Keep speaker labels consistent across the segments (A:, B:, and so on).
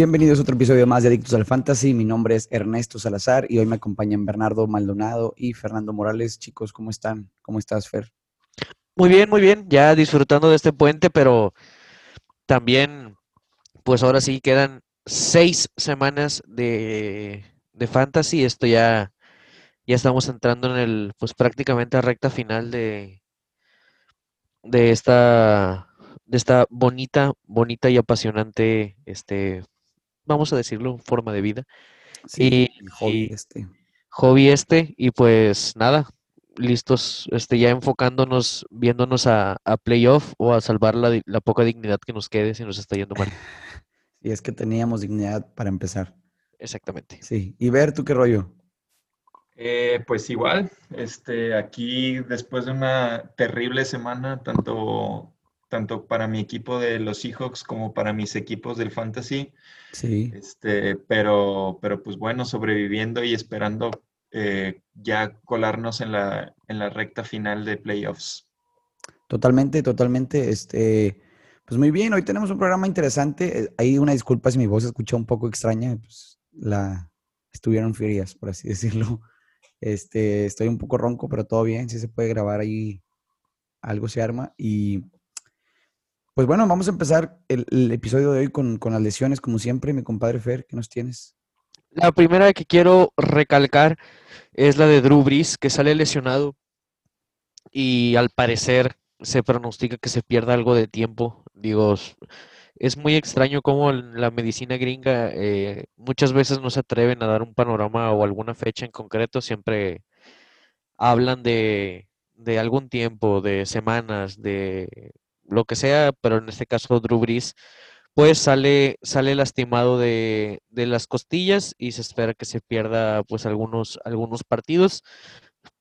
A: Bienvenidos a otro episodio más de Adictos al Fantasy. Mi nombre es Ernesto Salazar y hoy me acompañan Bernardo Maldonado y Fernando Morales. Chicos, ¿cómo están? ¿Cómo estás, Fer?
B: Muy bien, muy bien. Ya disfrutando de este puente, pero también, pues ahora sí quedan seis semanas de, de fantasy. Esto ya, ya estamos entrando en el, pues prácticamente a recta final de, de esta, de esta bonita, bonita y apasionante, este, vamos a decirlo, forma de vida.
A: Sí,
B: y,
A: hobby
B: y-
A: este.
B: hobby este, y pues nada, listos, este, ya enfocándonos, viéndonos a, a playoff o a salvar la, la poca dignidad que nos quede si nos está yendo mal.
A: Y es que teníamos dignidad para empezar.
B: Exactamente.
A: Sí. Y ver, ¿tú qué rollo?
C: Eh, pues igual, este, aquí después de una terrible semana, tanto, tanto para mi equipo de los Seahawks como para mis equipos del Fantasy,
A: Sí.
C: este, pero, pero pues bueno, sobreviviendo y esperando eh, ya colarnos en la, en la recta final de playoffs.
A: Totalmente, totalmente. Este, pues muy bien, hoy tenemos un programa interesante. Eh, Hay una disculpa si mi voz se escucha un poco extraña, pues la estuvieron frías, por así decirlo. Este, estoy un poco ronco, pero todo bien, sí se puede grabar ahí, algo se arma. Y pues bueno, vamos a empezar el, episodio de hoy con, con las lesiones, como siempre, mi compadre Fer, ¿qué nos tienes?
B: La primera que quiero recalcar es la de Drew Brees, que sale lesionado y al parecer se pronostica que se pierda algo de tiempo. Digo, es muy extraño cómo la medicina gringa eh, muchas veces no se atreven a dar un panorama o alguna fecha en concreto, siempre hablan de, de algún tiempo, de semanas, de lo que sea, pero en este caso Drew Brees pues sale, sale lastimado de, de las costillas y se espera que se pierda pues algunos, algunos partidos.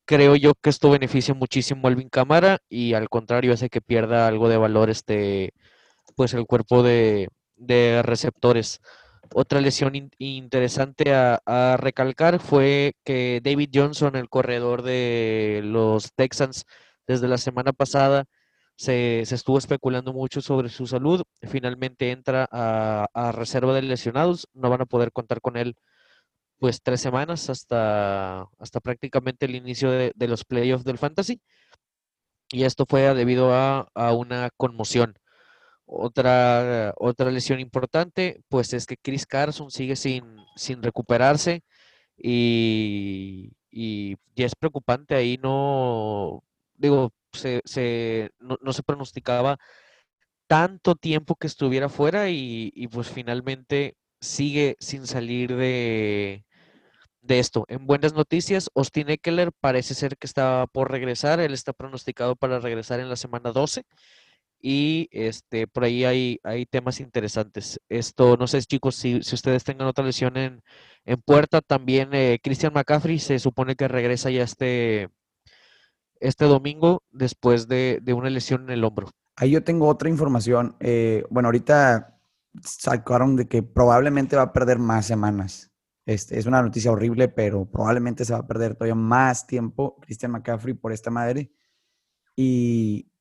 B: Creo yo que esto beneficia muchísimo a Alvin Cámara y al contrario hace que pierda algo de valor este pues el cuerpo de, de receptores. Otra lesión in- interesante a recalcar fue que David Johnson, el corredor de los Texans, desde la semana pasada se, estuvo especulando mucho sobre su salud. Finalmente entra a, reserva de lesionados. No van a poder contar con él pues tres semanas hasta, hasta prácticamente el inicio de, los playoffs del Fantasy. Y esto fue debido a, a una conmoción. Otra, otra lesión importante, pues es que Chris Carson sigue sin, sin recuperarse y, y es preocupante. Ahí no, digo, se, se- no, no se pronosticaba tanto tiempo que estuviera fuera y, pues finalmente sigue sin salir de, de esto. En buenas noticias, Austin Eckler parece ser que está por regresar. Él está pronosticado para regresar en la semana 12. Y este, por ahí hay, hay temas interesantes. Esto, no sé, chicos, si, si ustedes tengan otra lesión en, en puerta, también eh, Christian McCaffrey se supone que regresa ya este, este domingo después de, de una lesión en el hombro.
A: Ahí yo tengo otra información. eh, bueno, ahorita sacaron de que probablemente va a perder más semanas. Este, es una noticia horrible, pero probablemente se va a perder todavía más tiempo Christian McCaffrey por esta madre. Y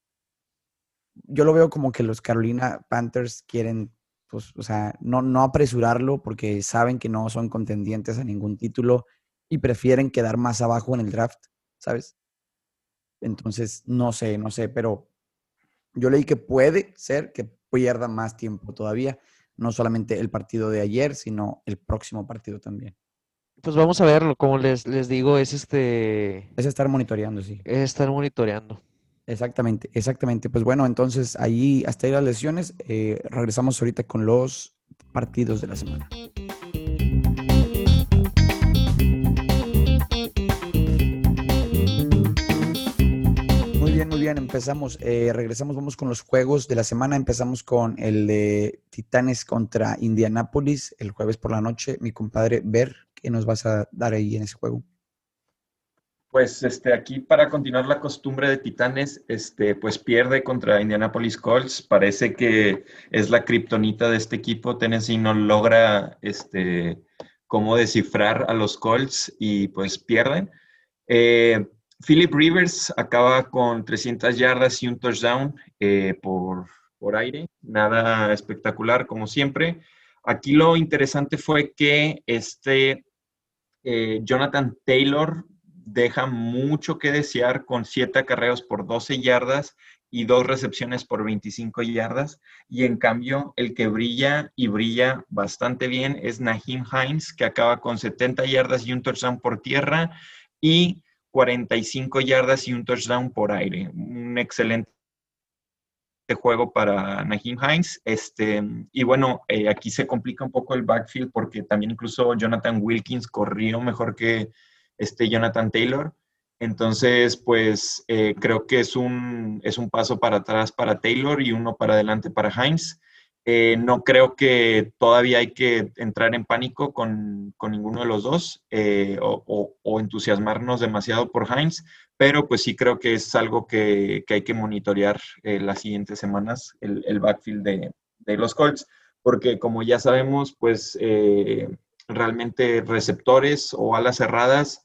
A: yo lo veo como que los Carolina Panthers quieren, pues, o sea, no, no apresurarlo porque saben que no son contendientes a ningún título y prefieren quedar más abajo en el draft, ¿sabes? Entonces, no sé, no sé, pero yo leí que puede ser que pierda más tiempo todavía, no solamente el partido de ayer, sino el próximo partido también.
B: Pues vamos a verlo, como les, les digo, es este
A: Es estar monitoreando, sí.
B: es estar monitoreando.
A: Exactamente, exactamente. Pues bueno, entonces ahí hasta ahí las lesiones. eh, regresamos ahorita con los partidos de la semana. Empezamos, eh, regresamos, vamos con los juegos de la semana. Empezamos con el de Titanes contra Indianápolis el jueves por la noche. Mi compadre Ver, ¿qué nos vas a dar ahí en ese juego?
C: Pues este, aquí para continuar la costumbre de Titanes, este, pues pierde contra Indianapolis Colts. Parece que es la kriptonita de este equipo. Tennessee no logra este, cómo descifrar a los Colts y pues pierden. Eh, Philip Rivers acaba con 300 yardas y un touchdown eh, por, por aire. Nada espectacular como siempre. Aquí lo interesante fue que este eh, Jonathan Taylor deja mucho que desear con 7 acarreos por 12 yardas y dos recepciones por 25 yardas. Y en cambio, el que brilla y brilla bastante bien es Nahim Hines, que acaba con 70 yardas y un touchdown por tierra y 45 yardas y un touchdown por aire. Un excelente juego para Nahim Hines. Este, y bueno, eh, aquí se complica un poco el backfield porque también incluso Jonathan Wilkins corrió mejor que este Jonathan Taylor. Entonces, pues eh, creo que es un, es un paso para atrás para Taylor y uno para adelante para Hines. Eh, no creo que todavía hay que entrar en pánico con, ninguno de los dos o, o, entusiasmarnos demasiado por Hines, pero pues sí creo que es algo que, hay que monitorear eh, las siguientes semanas, el, backfield de, los Colts, porque como ya sabemos, pues eh, realmente receptores o alas cerradas,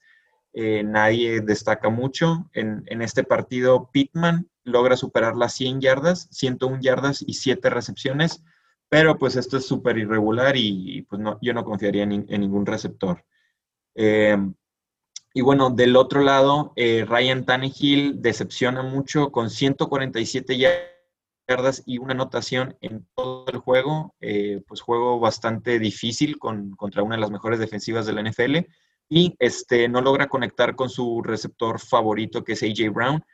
C: eh, nadie destaca mucho. En, este partido, Pittman logra superar las 100 yardas, 101 yardas y 7 recepciones, pero pues esto es súper irregular y, pues no, yo no confiaría en, ningún receptor. Y bueno, del otro lado, eh, Ryan Tannehill decepciona mucho con 147 yardas y una anotación en todo el juego. Eh, pues juego bastante difícil contra una de las mejores defensivas de la NFL. Y este, no logra conectar con su receptor favorito, que es AJ Brown,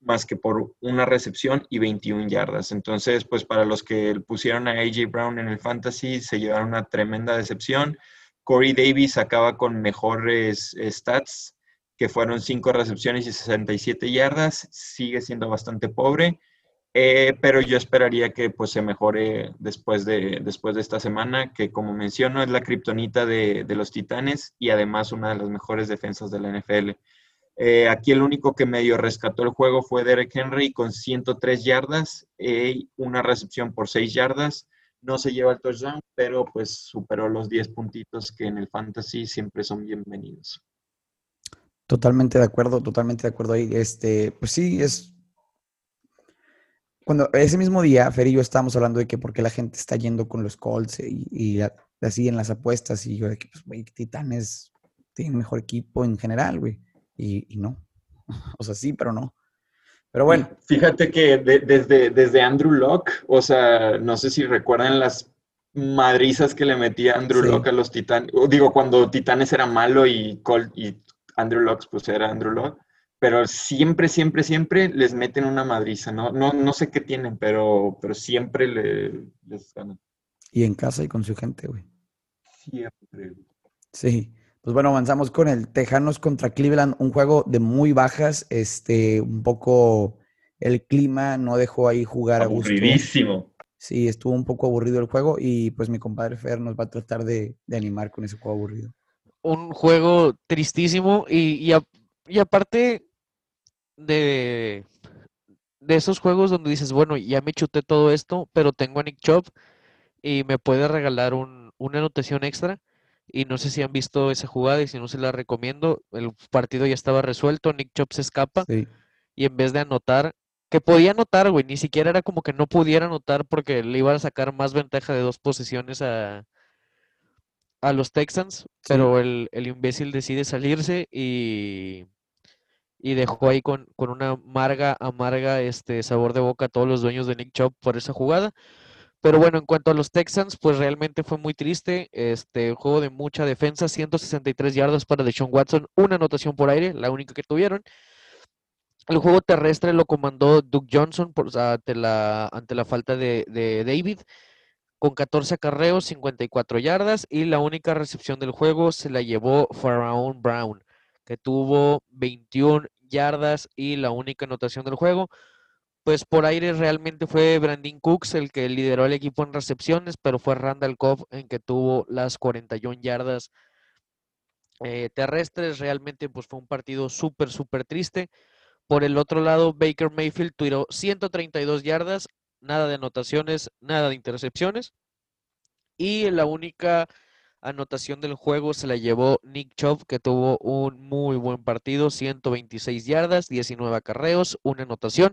C: más que por una recepción y 21 yardas. Entonces, pues para los que pusieron a AJ Brown en el fantasy, se llevaron una tremenda decepción. Corey Davis acaba con mejores eh, stats, que fueron 5 recepciones y 67 yardas. Sigue siendo bastante pobre, eh, pero yo esperaría que pues, se mejore después de, después de esta semana, que como menciono es la kriptonita de, los Titanes y además una de las mejores defensas de la NFL. Eh, aquí el único que medio rescató el juego fue Derek Henry con 103 yardas y una recepción por 6 yardas no se lleva el touchdown, pero pues superó los 10 puntitos que en el fantasy siempre son bienvenidos.
A: Totalmente de acuerdo, totalmente de acuerdo ahí. Este, pues sí, es. Cuando ese mismo día, Fer y yo estábamos hablando de que por qué la gente está yendo con los Colts y, así en las apuestas, y yo de que, pues, güey, Titanes tienen mejor equipo en general, güey. Y, y no. O sea, sí, pero no. Pero bueno.
C: Fíjate que desde, desde Andrew Locke, o sea, no sé si recuerdan las madrizas que le metía Andrew Locke a los Titanes. Digo, cuando Titanes era malo y, y Andrew Locke pues era Andrew Locke. Pero siempre, siempre, siempre les meten una madriza, ¿no? No, no sé qué tienen, pero, pero siempre le, les ganan.
A: Y en casa y con su gente, güey.
C: Siempre.
A: Sí. Pues bueno, avanzamos con el Tejanos contra Cleveland, un juego de muy bajas, este, un poco el clima no dejó ahí jugar
C: a gusto. Aburridísimo.
A: Sí, estuvo un poco aburrido el juego y pues mi compadre Fer nos va a tratar de, animar con ese juego aburrido.
B: Un juego tristísimo y, y, aparte de, de esos juegos donde dices, bueno, ya me chuté todo esto, pero tengo a Nick Chop y me puede regalar un, una anotación extra y no sé si han visto esa jugada y si no se la recomiendo. El partido ya estaba resuelto, Nick Chop se escapa y en vez de anotar, que podía anotar, güey, ni siquiera era como que no pudiera anotar porque le iban a sacar más ventaja de dos posiciones a, a los Texans, pero el, imbécil decide salirse y, y dejó ahí con, con, una amarga, amarga este sabor de boca a todos los dueños de Nick Chop por esa jugada. Pero bueno, en cuanto a los Texans, pues realmente fue muy triste. Este juego de mucha defensa, 163 yardas para Deshaun Watson, una anotación por aire, la única que tuvieron. El juego terrestre lo comandó Duke Johnson por, ante, la, ante la falta de, David, con 14 acarreos, 54 yardas, y la única recepción del juego se la llevó Pharaoh Brown, que tuvo 21 yardas y la única anotación del juego pues por aire realmente fue Brandon Cooks el que lideró el equipo en recepciones, pero fue Randall Cobb en que tuvo las 41 yardas eh, terrestres. Realmente pues fue un partido súper, súper triste. Por el otro lado, Baker Mayfield tiró 132 yardas, nada de anotaciones, nada de intercepciones. Y la única anotación del juego se la llevó Nick Chubb, que tuvo un muy buen partido, 126 yardas, 19 acarreos, una anotación.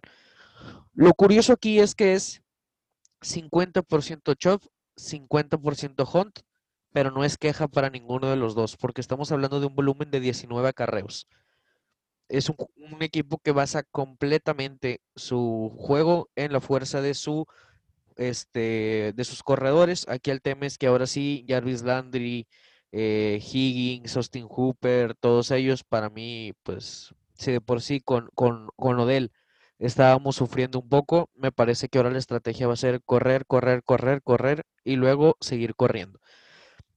B: Lo curioso aquí es que es 50% Chop, 50% Hunt, pero no es queja para ninguno de los dos, porque estamos hablando de un volumen de 19 acarreos. Es un, equipo que basa completamente su juego en la fuerza de su este, de sus corredores. Aquí el tema es que ahora sí, Jarvis Landry, eh, Higgins, Austin Hooper, todos ellos, para mí, pues, si de por sí con, con, con Odell estábamos sufriendo un poco, me parece que ahora la estrategia va a ser correr, correr, correr, correr y luego seguir corriendo.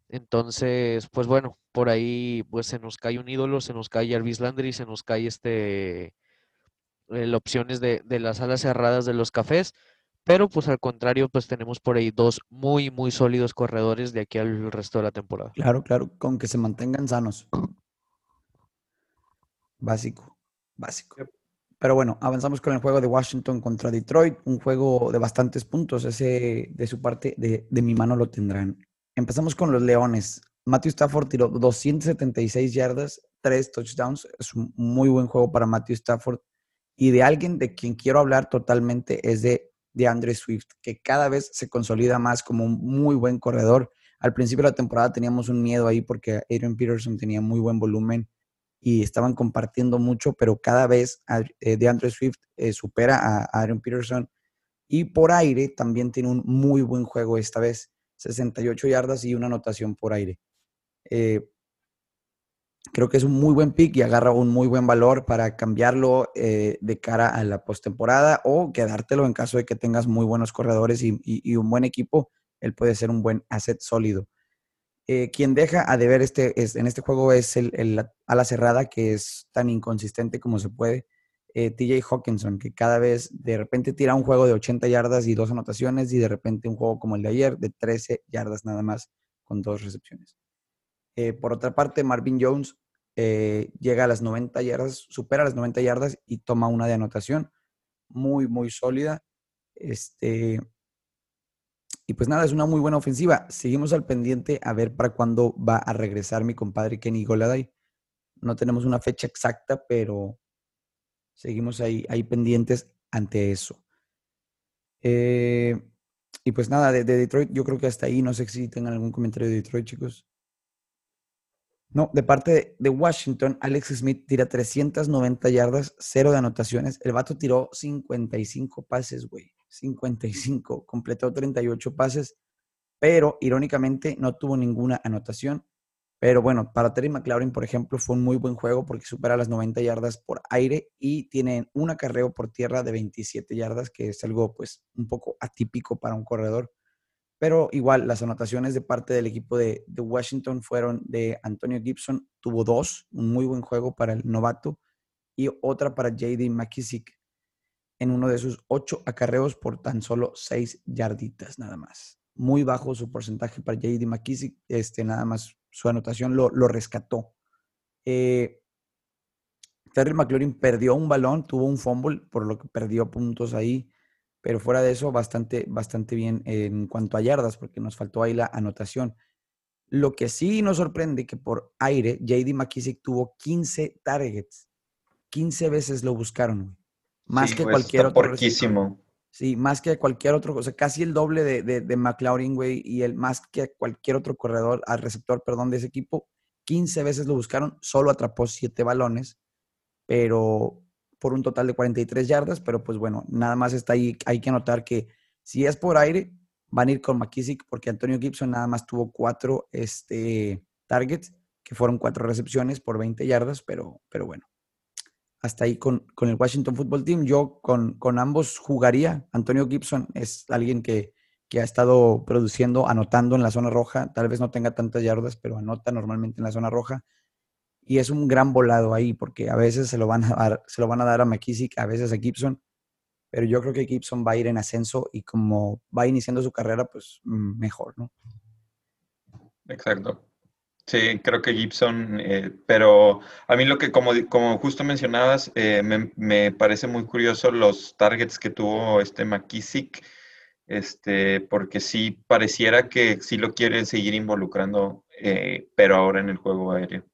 B: Entonces, pues bueno, por ahí pues se nos cae un ídolo, se nos cae Jarvis Landry, se nos cae este eh, opciones de, de las alas cerradas de los cafés. Pero pues al contrario, pues tenemos por ahí dos muy, muy sólidos corredores de aquí al resto de la temporada.
A: Claro, claro, con que se mantengan sanos. Básico, básico. Pero bueno, avanzamos con el juego de Washington contra Detroit, un juego de bastantes puntos. Ese de su parte, de, mi mano lo tendrán. Empezamos con los Leones. Matthew Stafford tiró 276 yardas, 3 touchdowns. Es un muy buen juego para Matthew Stafford. Y de alguien de quien quiero hablar totalmente es de de Andre Swift, que cada vez se consolida más como un muy buen corredor. Al principio de la temporada teníamos un miedo ahí porque Adrian Peterson tenía muy buen volumen y estaban compartiendo mucho, pero cada vez eh, de Andre Swift eh, supera a Adrian Peterson y por aire también tiene un muy buen juego esta vez, 68 yardas y una anotación por aire. Eh, creo que es un muy buen pick y agarra un muy buen valor para cambiarlo de cara a la postemporada o quedártelo en caso de que tengas muy buenos corredores y, un buen equipo. Él puede ser un buen asset sólido. Eh, quien deja a deber este, es, en este juego es el, ala cerrada, que es tan inconsistente como se puede. Eh, TJ Hawkinson, que cada vez de repente tira un juego de 80 yardas y dos anotaciones, y de repente un juego como el de ayer de 13 yardas nada más con dos recepciones. Eh, por otra parte, Marvin Jones llega a las 90 yardas, supera las 90 yardas y toma una de anotación muy, muy sólida. Este, y pues nada, es una muy buena ofensiva. Seguimos al pendiente a ver para cuándo va a regresar mi compadre Kenny Goladay. No tenemos una fecha exacta, pero seguimos ahí, ahí pendientes ante eso. Eh, y pues nada, de, de, Detroit, yo creo que hasta ahí no sé si tengan algún comentario de Detroit, chicos. No, de parte de Washington, Alex Smith tira 390 yardas, cero de anotaciones. El vato tiró 55 pases, güey. 55. Completó 38 pases, pero irónicamente no tuvo ninguna anotación. Pero bueno, para Terry McLaurin, por ejemplo, fue un muy buen juego porque supera las 90 yardas por aire y tiene un acarreo por tierra de 27 yardas, que es algo pues un poco atípico para un corredor. Pero igual, las anotaciones de parte del equipo de, Washington fueron de Antonio Gibson, tuvo dos, un muy buen juego para el novato, y otra para JD McKissick en uno de sus ocho acarreos por tan solo seis yarditas nada más. Muy bajo su porcentaje para JD McKissick, este, nada más su anotación lo, rescató. Eh, Terry McLaurin perdió un balón, tuvo un fumble, por lo que perdió puntos ahí pero fuera de eso, bastante, bastante bien en cuanto a yardas, porque nos faltó ahí la anotación. Lo que sí nos sorprende que por aire, JD McKissick tuvo 15 targets. 15 veces lo buscaron, Más que cualquier otro.
C: Porquísimo.
A: Sí, más que cualquier otro, o sea, casi el doble de, de, de McLaurin, güey, y el más que cualquier otro corredor, al receptor, perdón, de ese equipo. 15 veces lo buscaron, solo atrapó 7 balones, pero por un total de 43 yardas, pero pues bueno, nada más está ahí. Hay que notar que si es por aire, van a ir con McKissick porque Antonio Gibson nada más tuvo cuatro este, targets, que fueron cuatro recepciones por 20 yardas, pero, pero bueno. Hasta ahí con, con el Washington Football Team. Yo con, con, ambos jugaría. Antonio Gibson es alguien que, que ha estado produciendo, anotando en la zona roja. Tal vez no tenga tantas yardas, pero anota normalmente en la zona roja y es un gran volado ahí porque a veces se lo van a dar, se lo van a, dar a McKissick, a veces a Gibson, pero yo creo que Gibson va a ir en ascenso y como va iniciando su carrera, pues mm, mejor, ¿no?
C: Exacto. Sí, creo que Gibson, eh, pero a mí lo que, como, como justo mencionabas, eh, me, parece muy curioso los targets que tuvo este McKissick, este, porque sí pareciera que sí lo quiere seguir involucrando, eh, pero ahora en el juego aéreo.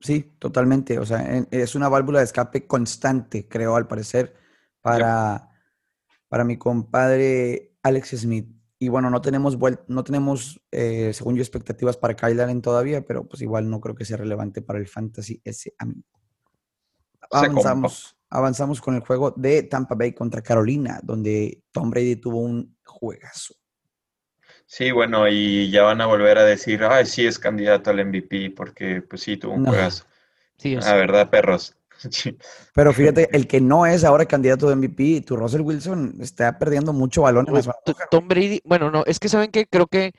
A: Sí, totalmente. O sea, es una válvula de escape constante, creo, al parecer, para, para mi compadre Alex Smith. Y bueno, no tenemos, no tenemos eh, según yo, expectativas para Kyle Allen todavía, pero pues igual no creo que sea relevante para el fantasy ese amigo. Avanzamos, avanzamos con el juego de Tampa Bay contra Carolina, donde Tom Brady tuvo un juegazo.
C: Sí, bueno, y ya van a volver a decir, ay, sí es candidato al MVP, porque pues sí, tuvo un juegazo. Sí, La verdad, perros.
A: Pero fíjate, el que no es ahora candidato de MVP, tu Russell Wilson está perdiendo mucho balón en
B: Tom Brady, bueno, no, es que saben que creo que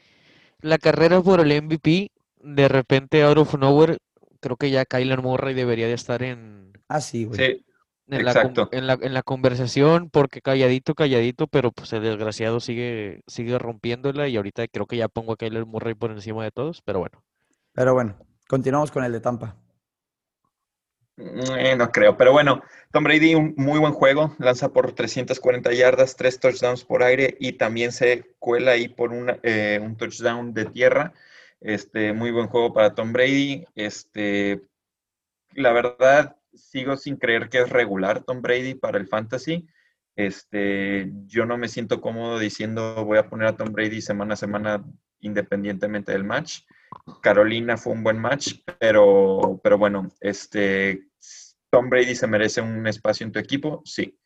B: la carrera por el MVP, de repente out of nowhere, creo que ya Kyler Murray debería de estar en...
A: Ah, sí, güey.
B: En la, en, la, en la, conversación, porque calladito, calladito, pero pues el desgraciado sigue, sigue rompiéndola y ahorita creo que ya pongo a Kyler Murray por encima de todos, pero bueno.
A: Pero bueno, continuamos con el de Tampa.
C: Eh, no creo, pero bueno, Tom Brady, un muy buen juego, lanza por 340 yardas, tres touchdowns por aire y también se cuela ahí por eh, un touchdown de tierra. Este, muy buen juego para Tom Brady. Este, la verdad, sigo sin creer que es regular Tom Brady para el fantasy. Este, yo no me siento cómodo diciendo voy a poner a Tom Brady semana a semana independientemente del match. Carolina fue un buen match, pero, pero bueno, este, Tom Brady se merece un espacio en tu equipo, sí.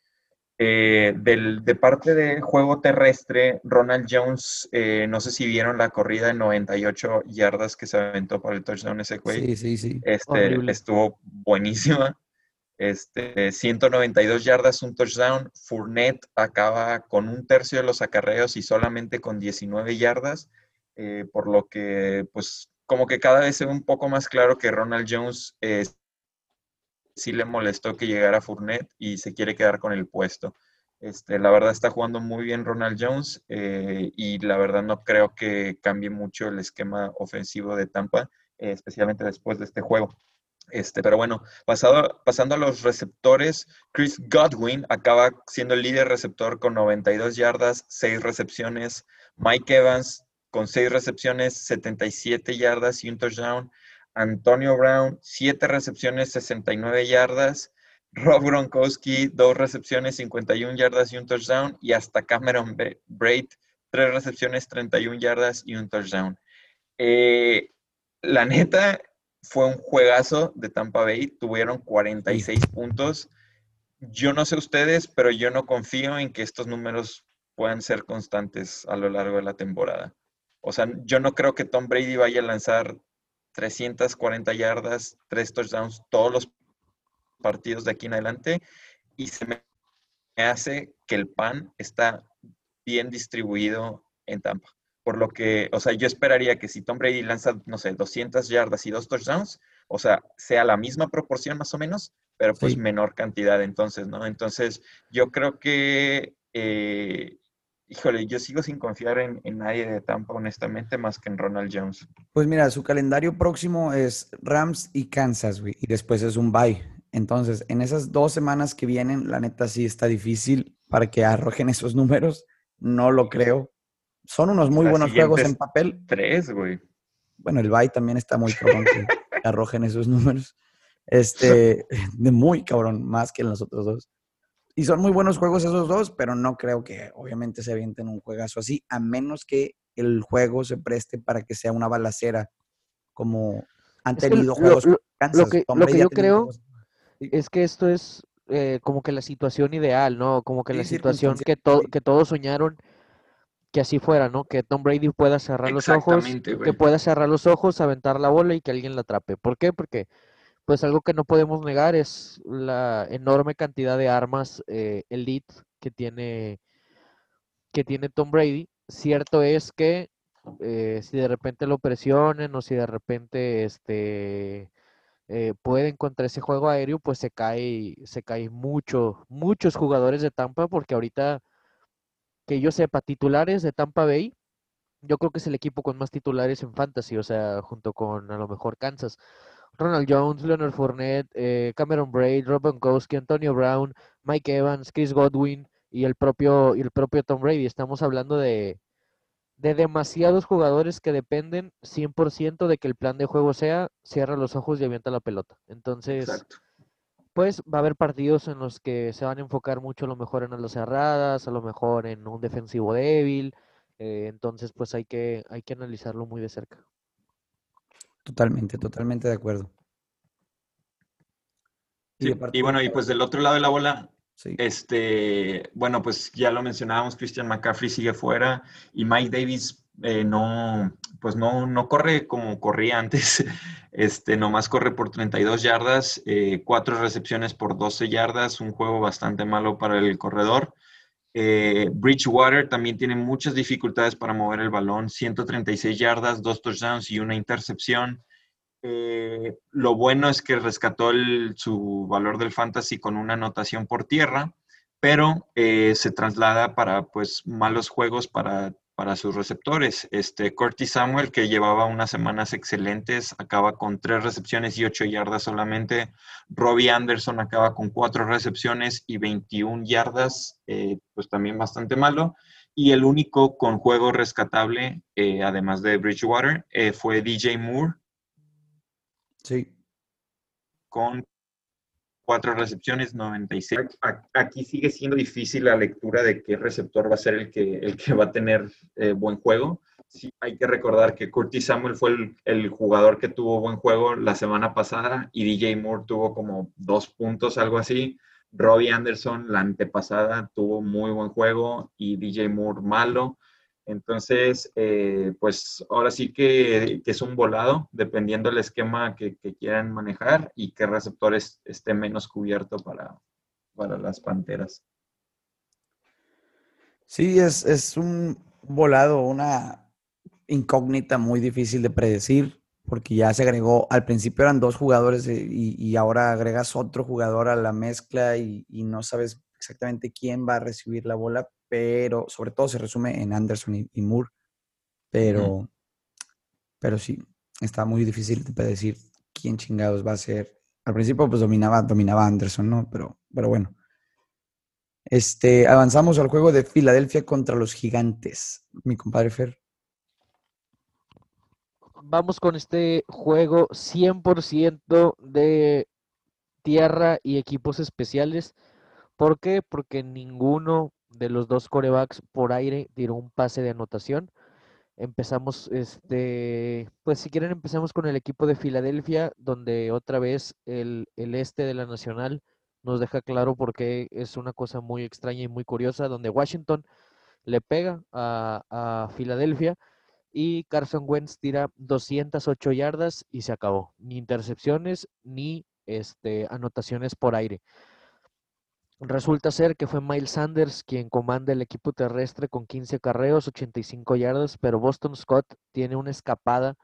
C: Eh, del, de parte de juego terrestre, Ronald Jones, eh, no sé si vieron la corrida de 98 yardas que se aventó para el touchdown ese güey.
A: Sí, sí, sí.
C: Este, estuvo buenísima. Este, 192 yardas, un touchdown. Fournette acaba con un tercio de los acarreos y solamente con 19 yardas. Eh, por lo que, pues, como que cada vez se ve un poco más claro que Ronald Jones eh, sí le molestó que llegara Fournette y se quiere quedar con el puesto. Este, la verdad está jugando muy bien Ronald Jones eh, y la verdad no creo que cambie mucho el esquema ofensivo de Tampa, especialmente después de este juego. Este, pero bueno, pasado, pasando a los receptores, Chris Godwin acaba siendo el líder receptor con 92 yardas, 6 recepciones. Mike Evans con 6 recepciones, 77 yardas y un touchdown. Antonio Brown, 7 recepciones, 69 yardas. Rob Gronkowski, 2 recepciones, 51 yardas y un touchdown. Y hasta Cameron Braid, 3 recepciones, 31 yardas y un touchdown. Eh, la neta, fue un juegazo de Tampa Bay. Tuvieron 46 puntos. Yo no sé ustedes, pero yo no confío en que estos números puedan ser constantes a lo largo de la temporada. O sea, yo no creo que Tom Brady vaya a lanzar 340 yardas, tres touchdowns todos los partidos de aquí en adelante y se me hace que el pan está bien distribuido en Tampa. Por lo que, o sea, yo esperaría que si Tom Brady lanza, no sé, 200 yardas y dos touchdowns, o sea, sea la misma proporción más o menos, pero pues menor cantidad entonces, ¿no? Entonces, yo creo que eh, híjole, yo sigo sin confiar en, nadie de Tampa, honestamente, más que en Ronald Jones.
A: Pues mira, su calendario próximo es Rams y Kansas, güey, y después es un bye. Entonces, en esas dos semanas que vienen, la neta sí está difícil para que arrojen esos números. No lo creo. Son unos muy buenos juegos en papel.
C: Tres, güey.
A: Bueno, el bye también está muy cabrón que arrojen esos números. Este, de muy cabrón, más que en los otros dos. Y son muy buenos juegos esos dos, pero no creo que obviamente se avienten un juegazo así, a menos que el juego se preste para que sea una balacera, como han tenido juegos.
B: Lo, lo, que, yo creo es que esto es eh, como que la situación ideal, ¿no? Como que la situación que, que todos soñaron que así fuera, ¿no? Que Tom Brady pueda cerrar los ojos, que pueda cerrar los ojos, aventar la bola y que alguien la atrape. ¿Por qué? Porque pues algo que no podemos negar es la enorme cantidad de armas eh, elite que tiene, que tiene Tom Brady. Cierto es que eh, si de repente lo presionen o si de repente este, eh, pueden contra ese juego aéreo, pues se cae, se caen mucho, muchos jugadores de Tampa, porque ahorita que yo sepa, titulares de Tampa Bay, yo creo que es el equipo con más titulares en fantasy, o sea, junto con a lo mejor Kansas. Ronald Jones, Leonard Fournette, eh, Cameron Braid, Rob Gronkowski, Antonio Brown, Mike Evans, Chris Godwin y el propio, y el propio Tom Brady. Estamos hablando de, de demasiados jugadores que dependen 100% de que el plan de juego sea cierra los ojos y avienta la pelota. Entonces, pues va a haber partidos en los que se van a enfocar mucho a lo mejor en las cerradas, a lo mejor en un defensivo débil, Eh, entonces, pues hay que, hay que analizarlo muy de cerca.
A: Totalmente, totalmente de acuerdo.
C: Y, bueno, y pues del otro lado de la bola, este, bueno, pues ya lo mencionábamos, Christian McCaffrey sigue fuera y Mike Davis eh, no, pues no, no corre como corría antes, este, nomás corre por 32 yardas, eh, cuatro recepciones por 12 yardas, un juego bastante malo para el corredor. Eh, Bridgewater también tiene muchas dificultades para mover el balón, 136 yardas, dos touchdowns y una intercepción. Eh, lo bueno es que rescató su valor del fantasy con una anotación por tierra, pero eh, se traslada para pues malos juegos para, para sus receptores. Este Curtis Samuel, que llevaba unas semanas excelentes, acaba con tres recepciones y ocho yardas solamente. Robbie Anderson acaba con cuatro recepciones y 21 yardas, eh, pues también bastante malo. Y el único con juego rescatable, además de Bridgewater, fue DJ Moore,
A: Sí.
C: Con cuatro recepciones, 96. Aquí sigue siendo difícil la lectura de qué receptor va a ser el que, el que va a tener eh, buen juego. Sí, hay que recordar que Curtis Samuel fue el, el, jugador que tuvo buen juego la semana pasada y DJ Moore tuvo como dos puntos, algo así. Robbie Anderson la antepasada tuvo muy buen juego y DJ Moore malo. Entonces, eh, pues ahora sí que, es un volado, dependiendo del esquema que, quieran manejar y qué receptores esté menos cubierto para, para las panteras.
A: Sí, es, es un volado, una incógnita muy difícil de predecir, porque ya se agregó, al principio eran dos jugadores eh, y, ahora agregas otro jugador a la mezcla y, y no sabes exactamente quién va a recibir la bola, pero sobre todo se resume en Anderson y, Moore. Pero, pero sí, está muy difícil de decir quién chingados va a ser. Al principio, pues dominaba, dominaba Anderson, ¿no? Pero, pero bueno. Este, avanzamos al juego de Filadelfia contra los gigantes. Mi compadre Fer.
B: Vamos con este juego 100% de tierra y equipos especiales. ¿Por qué? Porque ninguno de los dos corebacks por aire tiró un pase de anotación. Empezamos, este, pues si quieren empezamos con el equipo de Filadelfia, donde otra vez el, este de la Nacional nos deja claro por qué es una cosa muy extraña y muy curiosa, donde Washington le pega a, a Filadelfia y Carson Wentz tira 208 yardas y se acabó. Ni intercepciones ni este, anotaciones por aire. Resulta ser que fue Miles Sanders quien comanda el equipo terrestre con 15 carreos, 85 yardas, pero Boston Scott tiene una escapada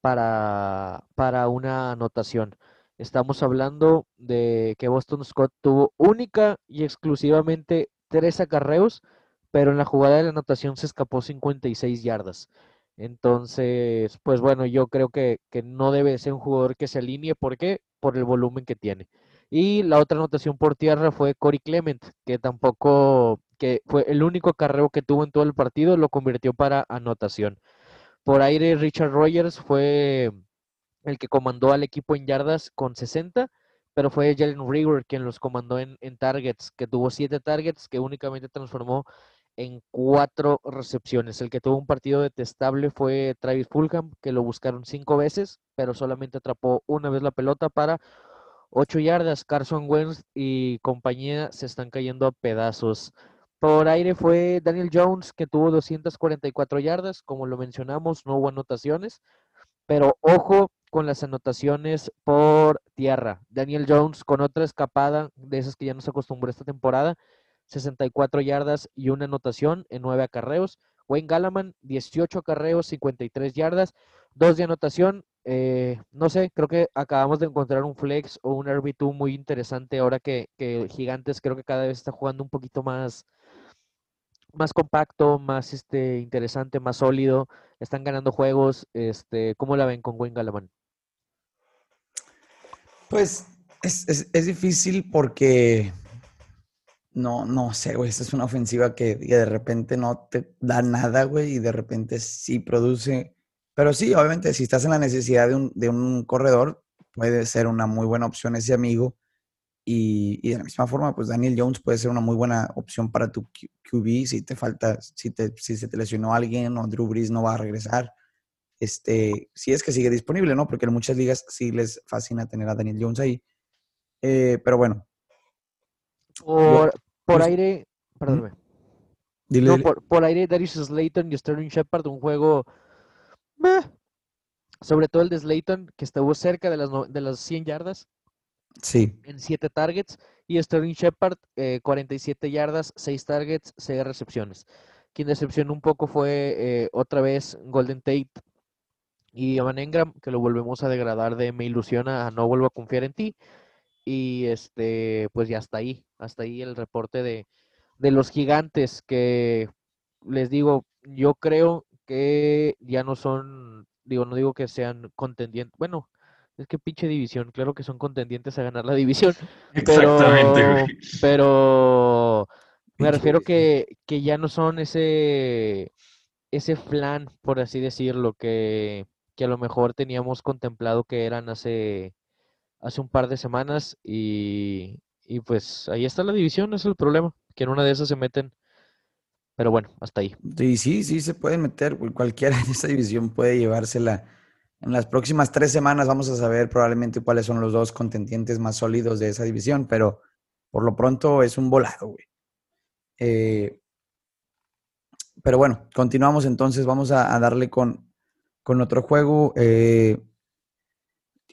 B: para, para una anotación. Estamos hablando de que Boston Scott tuvo única y exclusivamente tres acarreos, pero en la jugada de la anotación se escapó 56 yardas. Entonces, pues bueno, yo creo que, que no debe ser un jugador que se alinee. ¿Por qué? Por el volumen que tiene. Y la otra anotación por tierra fue Cory Clement, que tampoco, que fue el único carreo que tuvo en todo el partido, lo convirtió para anotación. Por aire, Richard Rogers fue el que comandó al equipo en yardas con 60, pero fue Jalen Rigor quien los comandó en, en targets, que tuvo 7 targets que únicamente transformó en cuatro recepciones. El que tuvo un partido detestable fue Travis Fulham, que lo buscaron cinco veces, pero solamente atrapó una vez la pelota para 8 yardas, Carson Wentz y compañía se están cayendo a pedazos. Por aire fue Daniel Jones, que tuvo 244 yardas, como lo mencionamos, no hubo anotaciones, pero ojo con las anotaciones por tierra. Daniel Jones con otra escapada de esas que ya nos acostumbró esta temporada, 64 yardas y una anotación en 9 acarreos. Wayne Gallaman, 18 acarreos, 53 yardas, dos de anotación, eh, no sé, creo que acabamos de encontrar un flex o un RB2 muy interesante ahora que, Gigantes creo que cada vez está jugando un poquito más, más compacto, más este, interesante, más sólido. Están ganando juegos. Este, ¿Cómo la ven con Wayne Galamán?
A: Pues es, es, difícil porque no, no sé, güey. Esta es una ofensiva que de repente no te da nada, güey, y de repente sí produce pero sí, obviamente, si estás en la necesidad de un, corredor, puede ser una muy buena opción ese amigo. Y, de la misma forma, pues Daniel Jones puede ser una muy buena opción para tu QB si te falta, si, te, si se te lesionó alguien o Drew Brees no va a regresar. Este, si es que sigue disponible, ¿no? Porque en muchas ligas sí les fascina tener a Daniel Jones ahí. Eh, pero bueno.
B: Por, por aire, perdóname. no, Por, por, aire, Darius Slayton y Sterling Shepard, un juego. Sobre todo el de Slayton, que estuvo cerca de las, de las 100 yardas.
A: Sí.
B: En 7 targets. Y Sterling Shepard, 47 eh, yardas, 6 targets, 6 recepciones. Quien decepcionó un poco fue eh, otra vez Golden Tate y Evan Engram, que lo volvemos a degradar de me ilusiona a no vuelvo a confiar en ti. Y este, pues ya hasta ahí, hasta ahí el reporte de, de los gigantes, que les digo, yo creo que ya no son, digo, no digo que sean contendientes, bueno, es que pinche división, claro que son contendientes a ganar la división. Exactamente, pero, pero me refiero que, que ya no son ese, ese flan, por así decirlo, que, que a lo mejor teníamos contemplado que eran hace, hace un par de semanas y, y pues ahí está la división, es el problema, que en una de esas se meten. Pero bueno, hasta ahí.
A: Sí, sí, sí se pueden meter. Cualquiera de esa división puede llevársela en las próximas tres semanas vamos a saber probablemente cuáles son los dos contendientes más sólidos de esa división, pero por lo pronto es un volado, güey. Eh, pero bueno, continuamos entonces, vamos a, darle con, con, otro juego. Eh,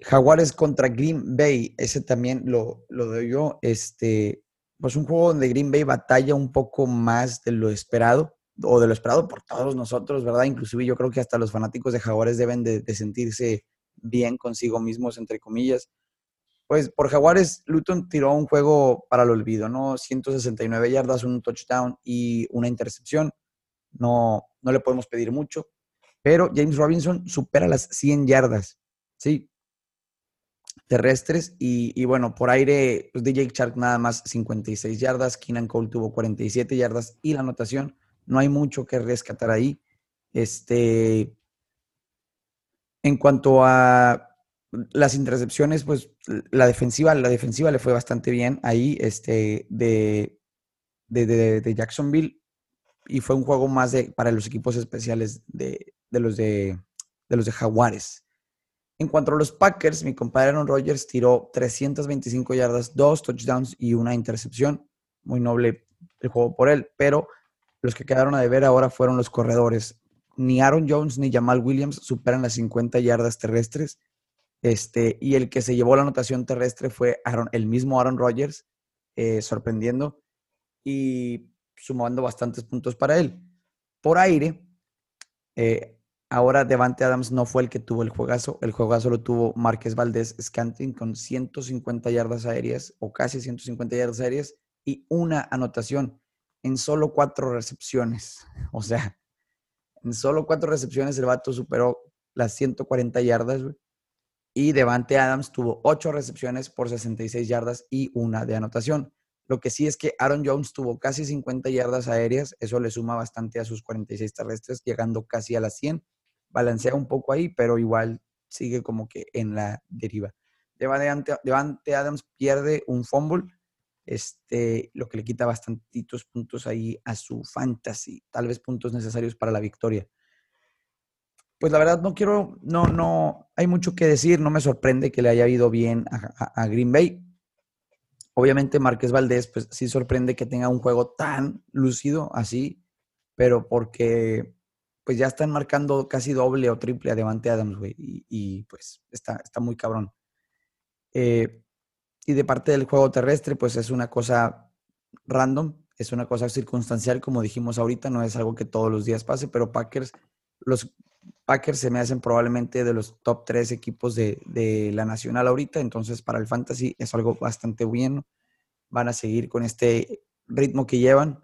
A: Jaguares contra Green Bay, ese también lo, lo doy yo. Este, pues un juego donde Green Bay batalla un poco más de lo esperado o de lo esperado por todos nosotros, ¿verdad? Inclusive yo creo que hasta los fanáticos de Jaguares deben de, sentirse bien consigo mismos, entre comillas. Pues por Jaguares, Luton tiró un juego para el olvido, ¿no? 169 yardas, un touchdown y una intercepción. No, no le podemos pedir mucho. Pero James Robinson supera las 100 yardas, ¿sí? Terrestres. Y, bueno, por aire, pues DJ Shark nada más 56 yardas. Keenan Cole tuvo 47 yardas y la anotación no hay mucho que rescatar ahí. Este, en cuanto a las intercepciones, pues la defensiva, la defensiva le fue bastante bien ahí, este, de, de, Jacksonville. Y fue un juego más de, para los equipos especiales de, los de, los de Jaguares. En cuanto a los Packers, mi compadre Aaron Rodgers tiró 325 yardas, dos touchdowns y una intercepción. Muy noble el juego por él, pero los que quedaron a deber ahora fueron los corredores. Ni Aaron Jones ni Jamal Williams superan las 50 yardas terrestres. Este, y el que se llevó la anotación terrestre fue Aaron, el mismo Aaron Rodgers, eh, sorprendiendo y sumando bastantes puntos para él. Por aire, eh, ahora Devante Adams no fue el que tuvo el juegazo. El juegazo lo tuvo Márquez Valdés Scanting con 150 yardas aéreas o casi 150 yardas aéreas y una anotación en solo cuatro recepciones. O sea, en solo cuatro recepciones el vato superó las 140 yardas, Y Devante Adams tuvo ocho recepciones por 66 yardas y una de anotación. Lo que sí es que Aaron Jones tuvo casi 50 yardas aéreas, eso le suma bastante a sus 46 terrestres, llegando casi a las 100. Balancea un poco ahí, pero igual sigue como que en la deriva. Devante Adams pierde un fumble este, lo que le quita bastantitos puntos ahí a su fantasy, tal vez puntos necesarios para la victoria. Pues la verdad no quiero, no, no, hay mucho que decir, no me sorprende que le haya ido bien a, Green Bay. Obviamente Márquez Valdés, pues sí sorprende que tenga un juego tan lúcido así, pero porque pues ya están marcando casi doble o triple a Devante Adams, güey, y, pues está, está muy cabrón. Eh, y de parte del juego terrestre, pues es una cosa random, es una cosa circunstancial, como dijimos ahorita, no es algo que todos los días pase, pero Packers, los Packers se me hacen probablemente de los top tres equipos de, de la nacional ahorita, entonces para el fantasy es algo bastante bueno. Van a seguir con este ritmo que llevan.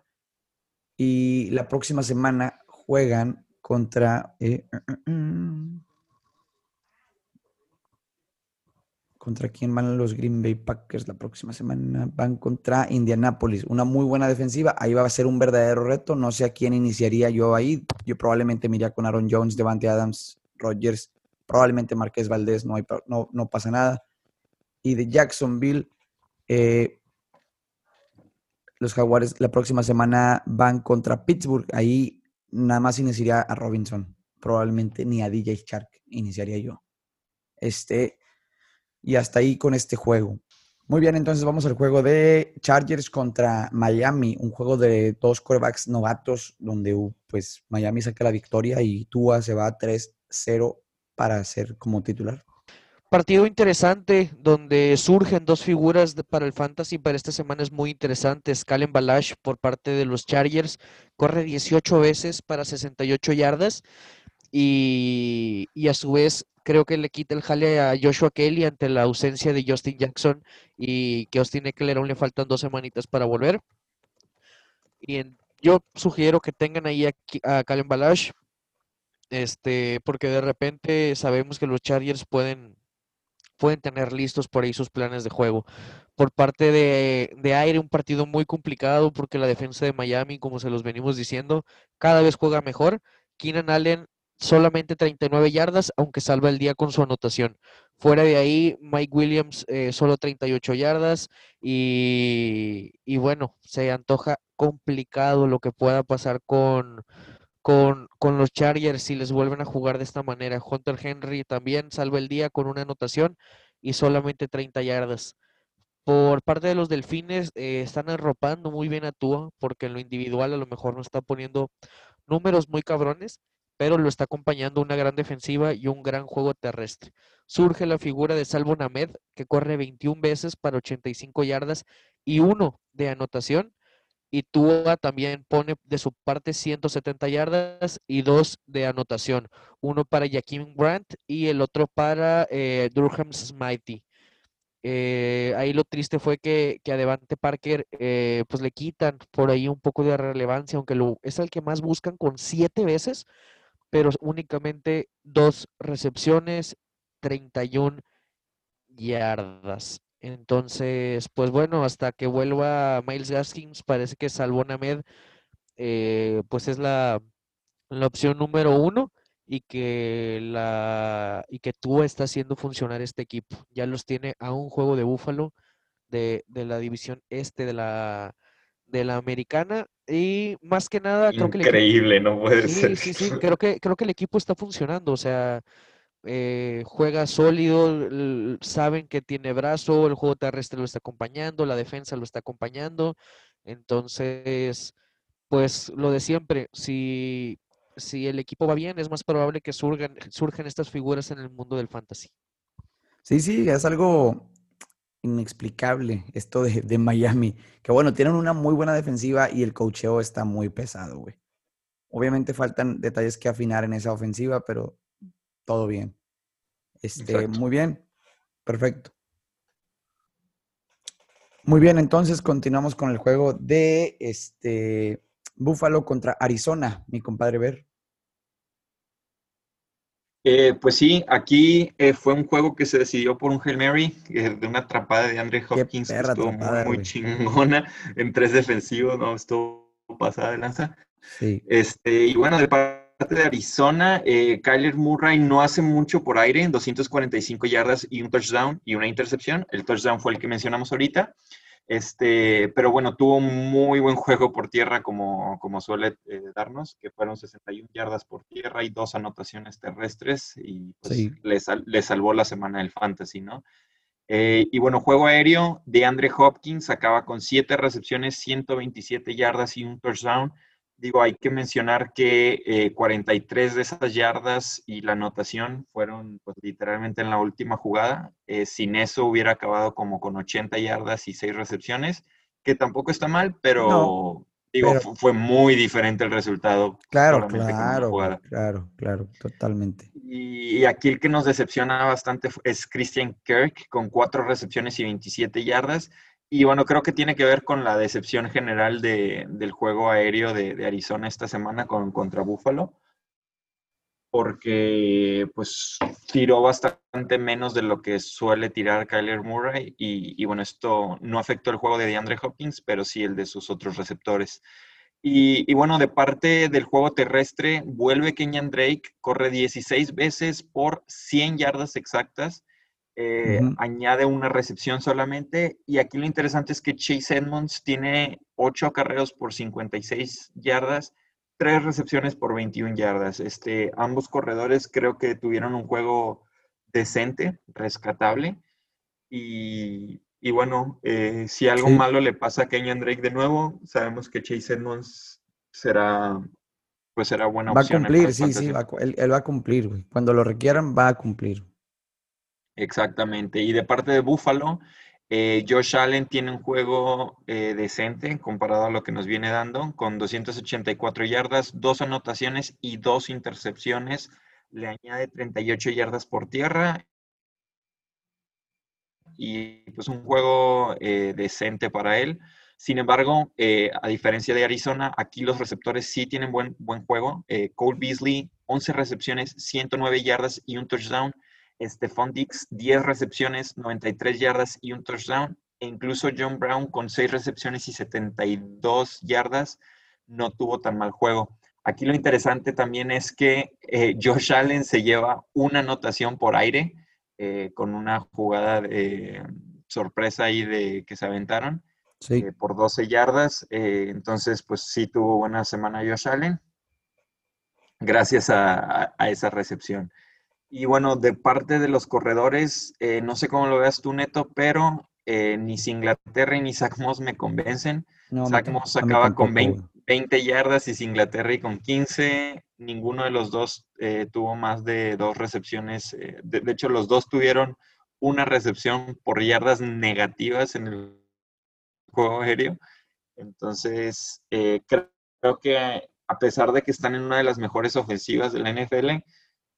A: Y la próxima semana juegan contra... Eh, uh, uh, ¿Contra quién van los Green Bay Packers la próxima semana? Van contra Indianapolis. Una muy buena defensiva. Ahí va a ser un verdadero reto. No sé a quién iniciaría yo ahí. Yo probablemente me iría con Aaron Jones, Devante Adams, Rogers, probablemente Marqués Valdés. No, hay, no, no pasa nada. Y de Jacksonville, Eh, los Jaguares la próxima semana van contra Pittsburgh. Ahí nada más iniciaría a Robinson. Probablemente ni a DJ Shark iniciaría yo. Este, y hasta ahí con este juego. Muy bien, entonces vamos al juego de Chargers contra Miami, un juego de dos quarterbacks novatos donde pues Miami saca la victoria y Tua se va 3-0 para ser como titular.
B: Partido interesante donde surgen dos figuras para el fantasy para esta semana es muy interesante. Scalen Balash por parte de los Chargers corre 18 veces para 68 yardas y, y, a su vez creo que le quita el jale a Joshua Kelly ante la ausencia de Justin Jackson y que Austin Eckler aún le faltan dos semanitas para volver. Y yo sugiero que tengan ahí a, a Calen Balash, este, porque de repente sabemos que los Chargers pueden pueden tener listos por ahí sus planes de juego. Por parte de, aire, un partido muy complicado porque la defensa de Miami, como se los venimos diciendo, cada vez juega mejor. Keenan Allen solamente 39 yardas, aunque salva el día con su anotación. Fuera de ahí, Mike Williams eh, solo 38 yardas y, y, bueno, se antoja complicado lo que pueda pasar con, con, con, los Chargers si les vuelven a jugar de esta manera. Hunter Henry también salva el día con una anotación y solamente 30 yardas. Por parte de los Delfines, eh, están arropando muy bien a Tua, porque en lo individual a lo mejor no está poniendo números muy cabrones, pero lo está acompañando una gran defensiva y un gran juego terrestre. Surge la figura de Salvo Named, que corre 21 veces para 85 yardas y uno de anotación y Tua también pone de su parte 170 yardas y dos de anotación, uno para Jaquim Grant y el otro para eh, Durham Smitey. Eh, ahí lo triste fue que, que a Devante Parker eh, pues le quitan por ahí un poco de relevancia, aunque lo, es el que más buscan con siete veces, pero únicamente dos recepciones, 31 yardas. Entonces, pues bueno, hasta que vuelva Miles Gaskins, parece que Salvonamed eh, pues es la, opción número uno y que la y que tú está haciendo funcionar este equipo. Ya los tiene a un juego de Búfalo de, la división este de la de la americana y más que nada
C: creo que increíble no puede ser
B: sí sí creo que creo que el equipo está funcionando o sea eh, juega sólido, saben que tiene brazo, el juego terrestre lo está acompañando, la defensa lo está acompañando. Entonces, pues lo de siempre, si, si el equipo va bien, es más probable que surgan, surgen estas figuras en el mundo del fantasy.
A: Sí, sí, es algo inexplicable esto de, de Miami. Que bueno, tienen una muy buena defensiva y el cocheo está muy pesado, güey. Obviamente faltan detalles que afinar en esa ofensiva, pero todo bien. Este, muy bien, perfecto. Muy bien, entonces continuamos con el juego de este Búfalo contra Arizona, mi compadre Ver.
C: Eh, pues sí, aquí eh, fue un juego que se decidió por un Hail Mary, eh, de una atrapado de Andre Hopkins, que estuvo muy, chingona en tres defensivos, ¿no? Estuvo pasada de lanza. Sí. Este, y bueno, de parte de Arizona, eh, Kyler Murray no hace mucho por aire, 245 yardas y un touchdown y una intercepción. El touchdown fue el que mencionamos ahorita. Este, pero bueno, tuvo un muy buen juego por tierra, como, como suele eh, darnos, que fueron 61 yardas por tierra y dos anotaciones terrestres, y pues le, salvó la semana del fantasy, ¿no? Eh, y bueno, juego aéreo de Andre Hopkins acaba con 7 recepciones, 127 yardas y un touchdown. Digo, hay que mencionar que 43 eh, de esas yardas y la anotación fueron pues, literalmente en la última jugada. Eh, sin eso hubiera acabado como con 80 yardas y 6 recepciones, que tampoco está mal, pero digo, fue muy diferente el resultado.
A: Claro, claro, claro, claro, totalmente.
C: Y, aquí el que nos decepciona bastante es Christian Kirk con 4 recepciones y 27 yardas. Y bueno, creo que tiene que ver con la decepción general del juego aéreo de, Arizona esta semana con, contra Buffalo, porque pues tiró bastante menos de lo que suele tirar Kyler Murray y, bueno, esto no afectó el juego de DeAndre Hopkins, pero sí el de sus otros receptores. Y, y, bueno, de parte del juego terrestre, vuelve Kenyan Drake, corre 16 veces por 100 yardas exactas eh, añade una recepción solamente. Y aquí lo interesante es que Chase Edmonds tiene 8 acarreos por 56 yardas, 3 recepciones por 21 yardas. Este, ambos corredores creo que tuvieron un juego decente, rescatable. Y, bueno, eh, si algo malo le pasa a Kenyan Drake de nuevo, sabemos que Chase Edmonds será, pues será buena
A: opción. Va a cumplir, sí, sí, él, va a cumplir, güey. Cuando lo requieran, va a cumplir.
C: Exactamente. Y de parte de Buffalo, eh, Josh Allen tiene un juego eh, decente comparado a lo que nos viene dando, con 284 yardas, dos anotaciones y dos intercepciones. Le añade 38 yardas por tierra. Y pues un juego eh, decente para él. Sin embargo, a diferencia de Arizona, aquí los receptores sí tienen buen, buen juego. Cole Beasley, 11 recepciones, 109 yardas y un touchdown. Stephon Dix, 10 recepciones, 93 yardas y un touchdown. E incluso John Brown con 6 recepciones y 72 yardas no tuvo tan mal juego. Aquí lo interesante también es que eh, Josh Allen se lleva una anotación por aire eh, con una jugada de sorpresa ahí de que se aventaron eh, por 12 yardas. entonces, pues sí tuvo buena semana Josh Allen gracias a esa recepción. Y bueno, de parte de los corredores, eh, no sé cómo lo veas tú, Neto, pero eh, ni Inglaterra ni Zach Moss me convencen. No, Zach Moss acaba con 20, yardas y Inglaterra con 15. Ninguno de los dos eh, tuvo más de dos recepciones. De, de, hecho, los dos tuvieron una recepción por yardas negativas en el juego aéreo. Entonces, creo que a pesar de que están en una de las mejores ofensivas de la NFL,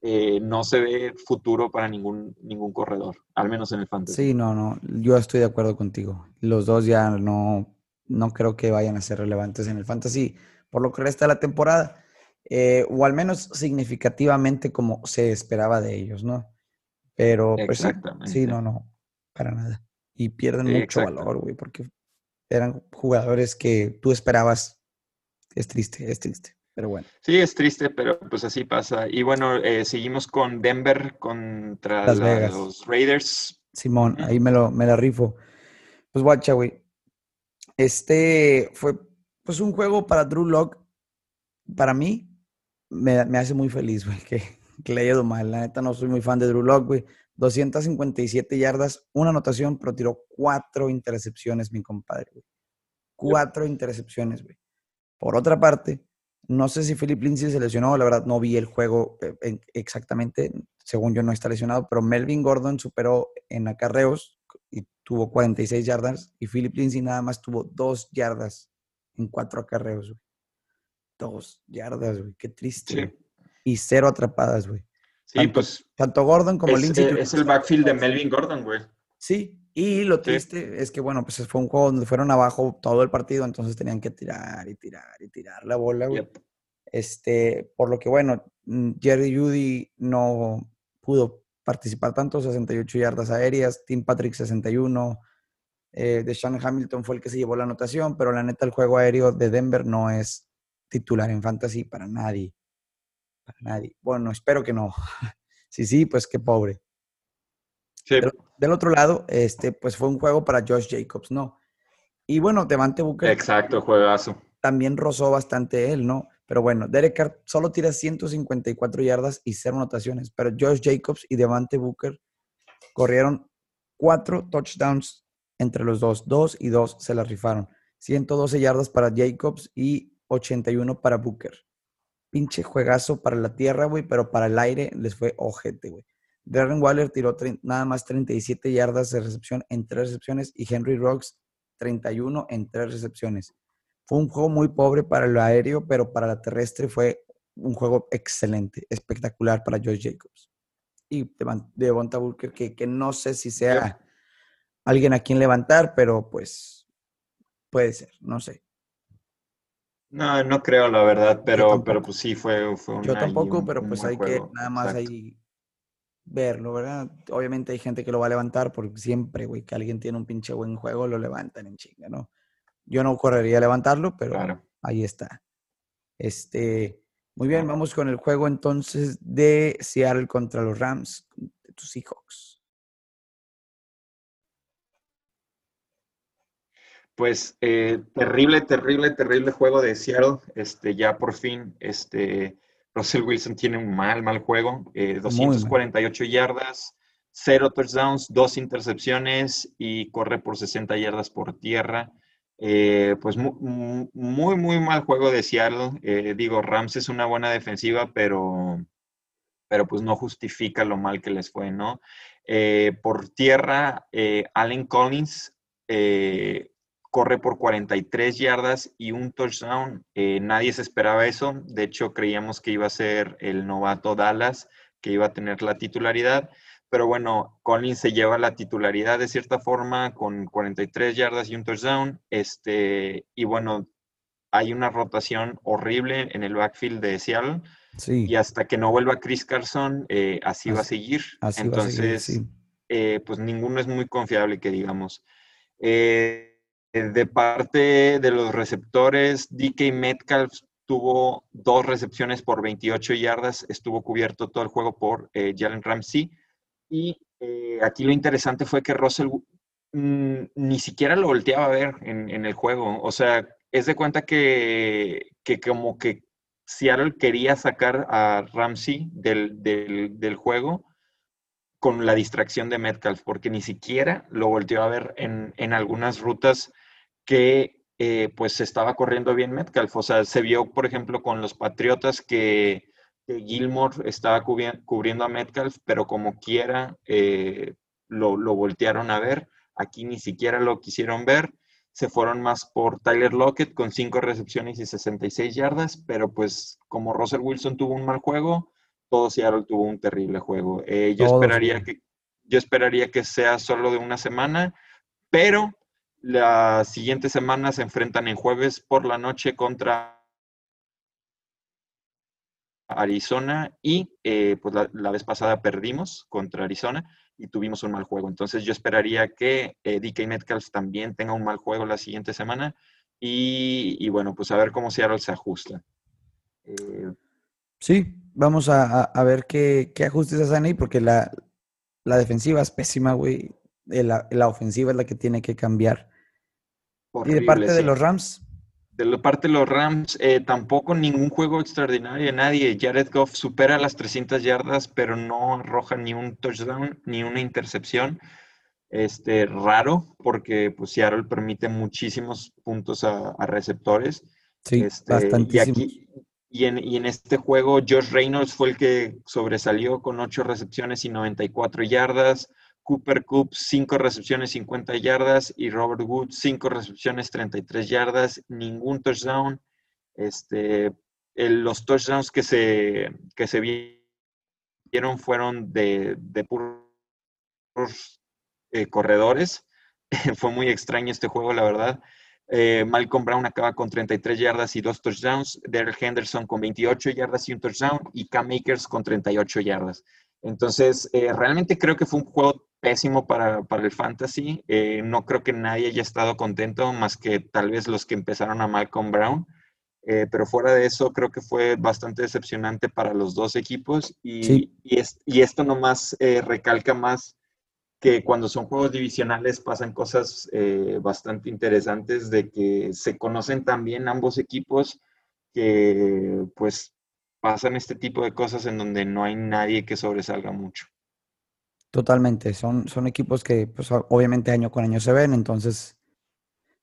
C: eh, no se ve futuro para ningún, ningún corredor, al menos en el fantasy.
A: Sí, no, no, yo estoy de acuerdo contigo. Los dos ya no, no creo que vayan a ser relevantes en el fantasy por lo que resta de la temporada, eh, o al menos significativamente como se esperaba de ellos, ¿no? Pero pues, sí, no, no, para nada. Y pierden mucho valor, güey, porque eran jugadores que tú esperabas. Es triste, es triste. Pero bueno.
C: Sí, es triste, pero pues así pasa. Y bueno, eh, seguimos con Denver contra los Raiders.
A: Simón, ahí me, lo, me la rifo. Pues guacha, güey. Este fue pues un juego para Drew Lock. Para mí, me, hace muy feliz, güey, que, que, le haya ido mal. La neta no soy muy fan de Drew Lock, güey. 257 yardas, una anotación, pero tiró cuatro intercepciones, mi compadre, güey. Cuatro intercepciones, güey. Por otra parte, no sé si Philip Lindsay se lesionó, la verdad no vi el juego eh, exactamente, según yo no está lesionado, pero Melvin Gordon superó en acarreos y tuvo 46 yardas y Philip Lindsay nada más tuvo dos yardas en cuatro acarreos, güey. Dos yardas, güey, qué triste. Y cero atrapadas, güey.
C: Sí, pues.
A: Tanto Gordon como Lindsay.
C: Eh, es el backfield de Melvin Gordon, güey.
A: Sí, y lo triste es que, bueno, pues fue un juego donde fueron abajo todo el partido, entonces tenían que tirar y tirar y tirar la bola, güey. Este, por lo que, bueno, mm, Jerry Judy no pudo participar tanto, 68 yardas aéreas, Tim Patrick 61, eh, de Sean Hamilton fue el que se llevó la anotación, pero la neta el juego aéreo de Denver no es titular en fantasy para nadie. Para nadie. Bueno, espero que no. sí, sí, pues qué pobre. Del, otro lado, este, pues fue un juego para Josh Jacobs, ¿no? Y bueno, Devante Booker.
C: Exacto, juegazo.
A: También rozó bastante él, ¿no? Pero bueno, Derek Carr solo tira 154 yardas y cero anotaciones. Pero Josh Jacobs y Devante Booker corrieron cuatro touchdowns entre los dos. Dos y dos se las rifaron. 112 yardas para Jacobs y 81 para Booker. Pinche juegazo para la tierra, güey, pero para el aire les fue ojete, güey. Darren Waller tiró nada más 37 yardas de recepción en tres recepciones y Henry Rocks 31 en tres recepciones. Fue un juego muy pobre para el aéreo, pero para la terrestre fue un juego excelente, espectacular para Josh Jacobs. Y de Bonta Booker, que, que, no sé si sea alguien a quien levantar, pero pues puede ser, no sé.
C: No, no creo la verdad, pero, pero pues sí fue, fue
A: Yo tampoco, pero pues hay que nada más ahí verlo, ¿verdad? Obviamente hay gente que lo va a levantar porque siempre, güey, que alguien tiene un pinche buen juego, lo levantan en chinga, ¿no? Yo no correría a levantarlo, pero ahí está. Este, muy bien, vamos con el juego entonces de Seattle contra los Rams, de tus Seahawks.
C: Pues eh, terrible, terrible, terrible juego de Seattle. Este, ya por fin, este, Russell Wilson tiene un mal, mal juego. 248 eh, yardas, cero touchdowns, dos intercepciones y corre por 60 yardas por tierra. Eh, pues muy, muy, muy, mal juego de Seattle. digo, Rams es una buena defensiva, pero, pero pues no justifica lo mal que les fue, ¿no? por tierra, Allen Collins corre por 43 yardas y un touchdown. Eh, nadie se esperaba eso. De hecho, creíamos que iba a ser el novato Dallas, que iba a tener la titularidad. Pero bueno, Collins se lleva la titularidad de cierta forma con 43 yardas y un touchdown. Este, y bueno, hay una rotación horrible en el backfield de Seattle. Sí. Y hasta que no vuelva Chris Carson, eh, así, va a seguir. Entonces, eh, pues ninguno es muy confiable, que digamos. Eh, de parte de los receptores, DK Metcalf tuvo dos recepciones por 28 yardas, estuvo cubierto todo el juego por eh, Jalen Ramsey. Y eh, aquí lo interesante fue que Russell mm, ni siquiera lo volteaba a ver en, el juego. O sea, es de cuenta que, como que Seattle quería sacar a Ramsey del, del juego con la distracción de Metcalf, porque ni siquiera lo volteó a ver en, en algunas rutas que eh, pues estaba corriendo bien Metcalf. O sea, se vio, por ejemplo, con los Patriotas que, Gilmore estaba cubriendo a Metcalf, pero como quiera eh, lo, lo, voltearon a ver. Aquí ni siquiera lo quisieron ver. Se fueron más por Tyler Lockett con cinco recepciones y 66 yardas, pero pues como Russell Wilson tuvo un mal juego, todo Seattle tuvo un terrible juego. Eh, yo, esperaría que, yo esperaría que sea solo de una semana, pero la siguiente semana se enfrentan en jueves por la noche contra Arizona y eh, pues la, vez pasada perdimos contra Arizona y tuvimos un mal juego. Entonces yo esperaría que eh, DK Metcalf también tenga un mal juego la siguiente semana y, bueno, pues a ver cómo Seattle se ajusta.
A: Eh, sí, vamos a, ver qué, ajustes hacen ahí porque la, defensiva es pésima, güey. La, la ofensiva es la que tiene que cambiar. ¿Y de parte de los Rams?
C: De la parte de los Rams, eh, tampoco ningún juego extraordinario, nadie. Jared Goff supera las 300 yardas, pero no arroja ni un touchdown ni una intercepción. Este, raro, porque pues Seattle permite muchísimos puntos a, receptores.
A: Sí,
C: este, y, aquí, y, en, y en este juego, Josh Reynolds fue el que sobresalió con 8 recepciones y 94 yardas. Cooper Cup, 5 recepciones, 50 yardas, y Robert Wood, 5 recepciones, 33 yardas, ningún touchdown. Este, los touchdowns que se, que se vieron fueron de, de puros eh, corredores. Fue muy extraño este juego, la verdad. Eh, Malcolm Brown acaba con 33 yardas y 2 touchdowns. Daryl Henderson con 28 yardas y un touchdown. Y Cam Akers con 38 yardas. Entonces, eh, realmente creo que fue un juego pésimo para, el fantasy. Eh, no creo que nadie haya estado contento más que tal vez los que empezaron a Malcolm Brown. Eh, pero fuera de eso, creo que fue bastante decepcionante para los dos equipos. Y, y, esto nomás recalca más que cuando son juegos divisionales pasan cosas bastante interesantes de que se conocen también ambos equipos que pues pasan este tipo de cosas en donde no hay nadie que sobresalga mucho.
A: Totalmente, son, son equipos que pues, obviamente año con año se ven, entonces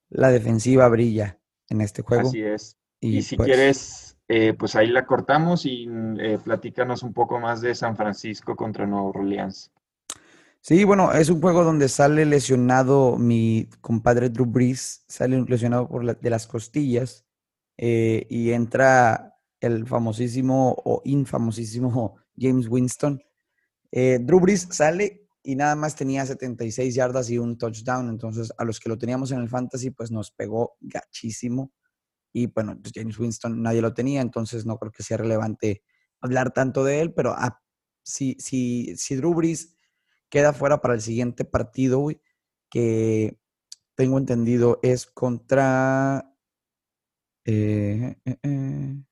A: la defensiva brilla en este juego.
C: Así es. Y, si pues quieres, eh, pues ahí la cortamos y eh, platícanos un poco más de San Francisco contra Nueva Orleans.
A: Sí, bueno, es un juego donde sale lesionado mi compadre Drew Brees, sale lesionado por de las costillas eh, y entra el famosísimo o infamosísimo James Winston eh, Drew Brees sale y nada más tenía 76 yardas y un touchdown. Entonces, a los que lo teníamos en el fantasy, pues nos pegó gachísimo. Y bueno, pues James Winston nadie lo tenía, entonces no creo que sea relevante hablar tanto de él. Pero ah, si, si, si Drew Brees queda fuera para el siguiente partido, que tengo entendido es contra. Eh, eh, eh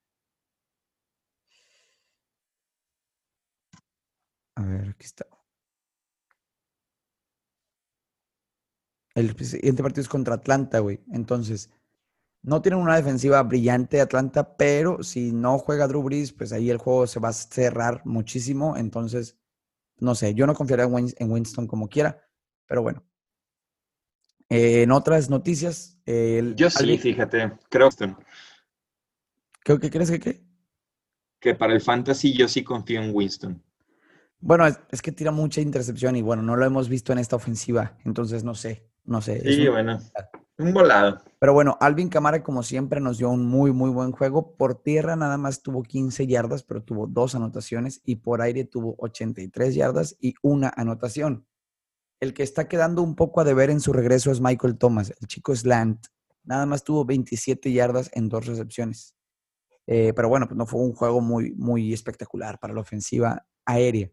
A: A ver, aquí está. El siguiente partido es contra Atlanta, güey. Entonces, no tienen una defensiva brillante Atlanta, pero si no juega Drew Brees, pues ahí el juego se va a cerrar muchísimo. Entonces, no sé, yo no confiaría en Winston como quiera, pero bueno. Eh, en otras noticias.
C: yo sí, fíjate, creo
A: que. ¿Qué crees que qué?
C: Que para el fantasy yo sí confío en Winston.
A: Bueno, es, que tira mucha intercepción y bueno, no lo hemos visto en esta ofensiva, entonces no sé, no sé.
C: Sí, bueno, un volado.
A: Pero bueno, Alvin Camara como siempre nos dio un muy, muy buen juego. Por tierra nada más tuvo 15 yardas, pero tuvo dos anotaciones y por aire tuvo 83 yardas y una anotación. El que está quedando un poco a deber en su regreso es Michael Thomas, el chico Slant. Nada más tuvo 27 yardas en dos recepciones. Eh, pero bueno, pues no fue un juego muy, muy espectacular para la ofensiva aérea.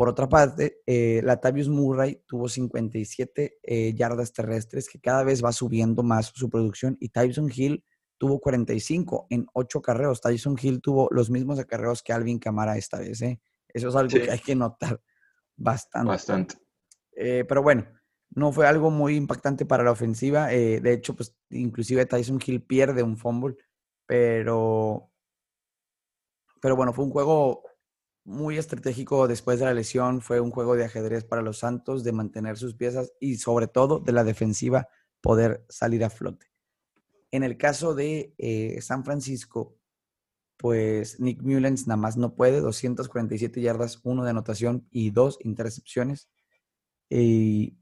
A: Por otra parte, eh, Latavius Murray tuvo 57 eh, yardas terrestres, que cada vez va subiendo más su producción, y Tyson Hill tuvo 45 en 8 carreos. Tyson Hill tuvo los mismos acarreos que Alvin Camara esta vez. ¿eh? Eso es algo que hay que notar bastante.
C: Bastante.
A: Eh, pero bueno, no fue algo muy impactante para la ofensiva. de hecho, pues inclusive Tyson Hill pierde un fumble, pero, pero bueno, fue un juego muy estratégico después de la lesión. Fue un juego de ajedrez para los Santos, de mantener sus piezas y sobre todo de la defensiva poder salir a flote. En el caso de eh, San Francisco, pues Nick Mullens nada más no puede, 247 yardas, uno de anotación y dos intercepciones. Y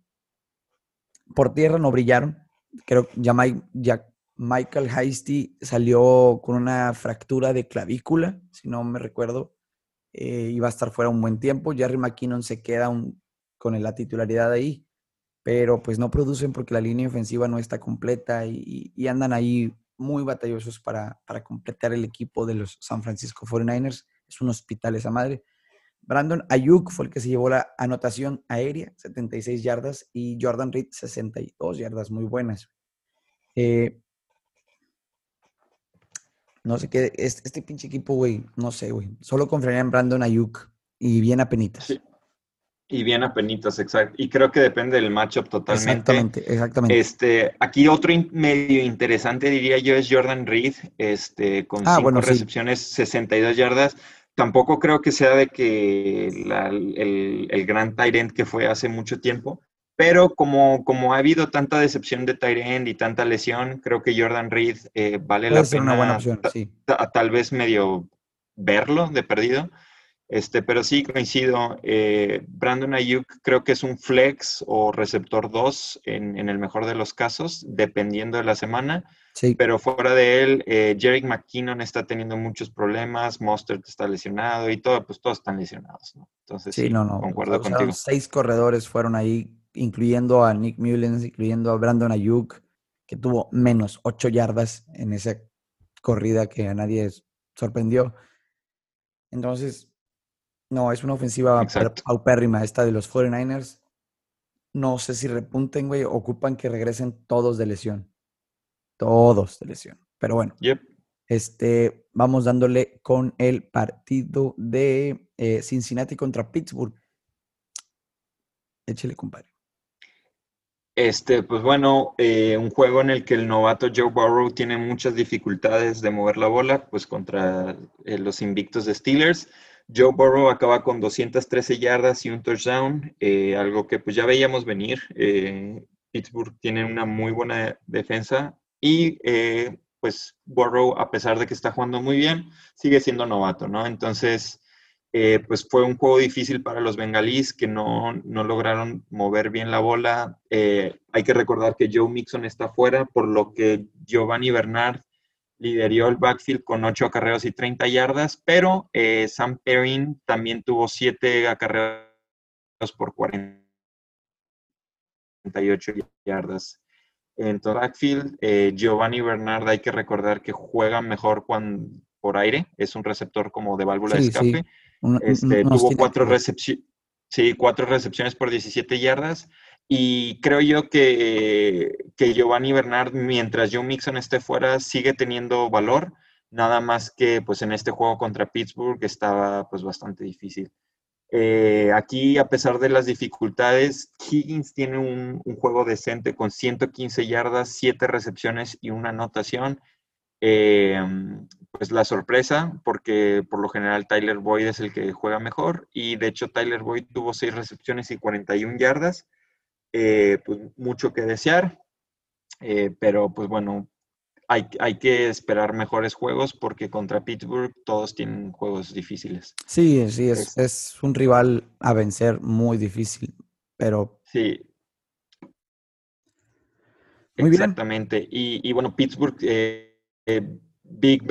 A: por tierra no brillaron. Creo que Michael Heisty salió con una fractura de clavícula, si no me recuerdo eh, iba a estar fuera un buen tiempo. Jerry McKinnon se queda con la titularidad ahí, pero pues no producen porque la línea ofensiva no está completa y, andan ahí muy batallosos para, para, completar el equipo de los San Francisco 49ers. Es un hospital esa madre. Brandon Ayuk fue el que se llevó la anotación aérea, 76 yardas, y Jordan Reed, 62 yardas, muy buenas. Eh, no sé qué, este, este pinche equipo, güey, no sé, güey. Solo confiaría en Brandon Ayuk y bien a penitas. Sí.
C: Y bien a penitas, exacto. Y creo que depende del matchup totalmente.
A: Exactamente, exactamente.
C: Este, aquí otro medio interesante, diría yo, es Jordan Reed, este, con ah, cinco recepciones, 62 yardas. Tampoco creo que sea de que el, el, gran Tyrant que fue hace mucho tiempo, pero como, como ha habido tanta decepción de Tyrend y tanta lesión, creo que Jordan Reed eh, vale la pena.
A: Una buena opción, sí.
C: tal vez medio verlo de perdido. Este, pero sí coincido. Eh, Brandon Ayuk creo que es un flex o receptor 2 en, el mejor de los casos, dependiendo de la semana.
A: Sí.
C: Pero fuera de él, eh, Jerick McKinnon está teniendo muchos problemas, Mostert está lesionado y todo, pues todos están lesionados. Entonces, sí, no, no. concuerdo contigo.
A: Seis corredores fueron ahí incluyendo a Nick Mullens, incluyendo a Brandon Ayuk, que tuvo menos 8 yardas en esa corrida que a nadie sorprendió. Entonces, no, es una ofensiva paupérrima esta de los 49ers. No sé si repunten, güey, ocupan que regresen todos de lesión. Todos de lesión. Pero bueno. Este, vamos dándole con el partido de eh, Cincinnati contra Pittsburgh. Échele, compadre.
C: Este, pues bueno, eh, un juego en el que el novato Joe Burrow tiene muchas dificultades de mover la bola, pues contra eh, los invictos de Steelers. Joe Burrow acaba con 213 yardas y un touchdown, eh, algo que pues ya veíamos venir. Pittsburgh tiene una muy buena defensa y pues Burrow, a pesar de que está jugando muy bien, sigue siendo novato, ¿no? Entonces, eh, pues fue un juego difícil para los bengalíes que no, lograron mover bien la bola. Eh, hay que recordar que Joe Mixon está fuera, por lo que Giovanni Bernard lideró el backfield con 8 acarreos y 30 yardas, pero eh, Sam Perrin también tuvo 7 acarreos por 48 yardas. En todo backfield, Giovanni Bernard hay que recordar que juega mejor cuando, por aire, es un receptor como de válvula de escape. Este, tuvo cuatro, recepciones sí, cuatro recepciones por 17 yardas. Y creo yo que, que Giovanni Bernard, mientras Joe Mixon esté fuera, sigue teniendo valor. Nada más que pues en este juego contra Pittsburgh estaba pues bastante difícil. Eh, aquí, a pesar de las dificultades, Higgins tiene un, juego decente con 115 yardas, 7 recepciones y una anotación. Eh, pues la sorpresa, porque por lo general Tyler Boyd es el que juega mejor y de hecho Tyler Boyd tuvo 6 recepciones y 41 yardas. Eh, pues mucho que desear, pero pues bueno, hay, que esperar mejores juegos porque contra Pittsburgh todos tienen juegos difíciles.
A: Sí, sí, es, un rival a vencer muy difícil, pero...
C: Sí. Muy Exactamente. Y, bueno, Pittsburgh, eh, eh, Big,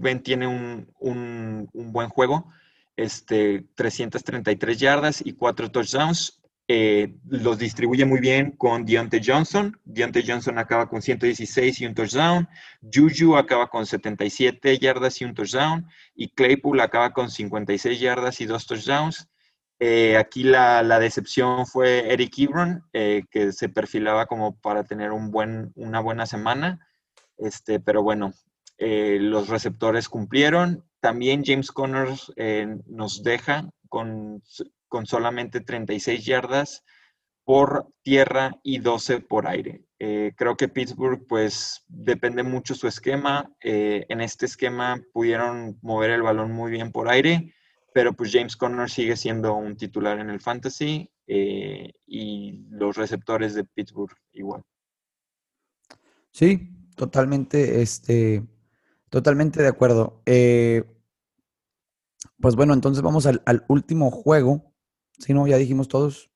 C: ben, tiene un, un, buen juego, este, 333 yardas y 4 touchdowns. Eh, los distribuye muy bien con Deontay Johnson. Deontay Johnson acaba con 116 y un touchdown. Juju acaba con 77 yardas y un touchdown. Y Claypool acaba con 56 yardas y dos touchdowns. Eh, aquí la, decepción fue Eric Ebron, que se perfilaba como para tener un buen, una buena semana. Este, pero bueno, los receptores cumplieron. También James Connors nos deja con con solamente 36 yardas por tierra y 12 por aire. Eh, creo que Pittsburgh, pues, depende mucho su esquema. Eh, en este esquema pudieron mover el balón muy bien por aire, pero pues James Conner sigue siendo un titular en el fantasy eh, y los receptores de Pittsburgh igual.
A: Sí, totalmente, este, totalmente de acuerdo. pues bueno, entonces vamos al, al último juego si no, ya dijimos todos.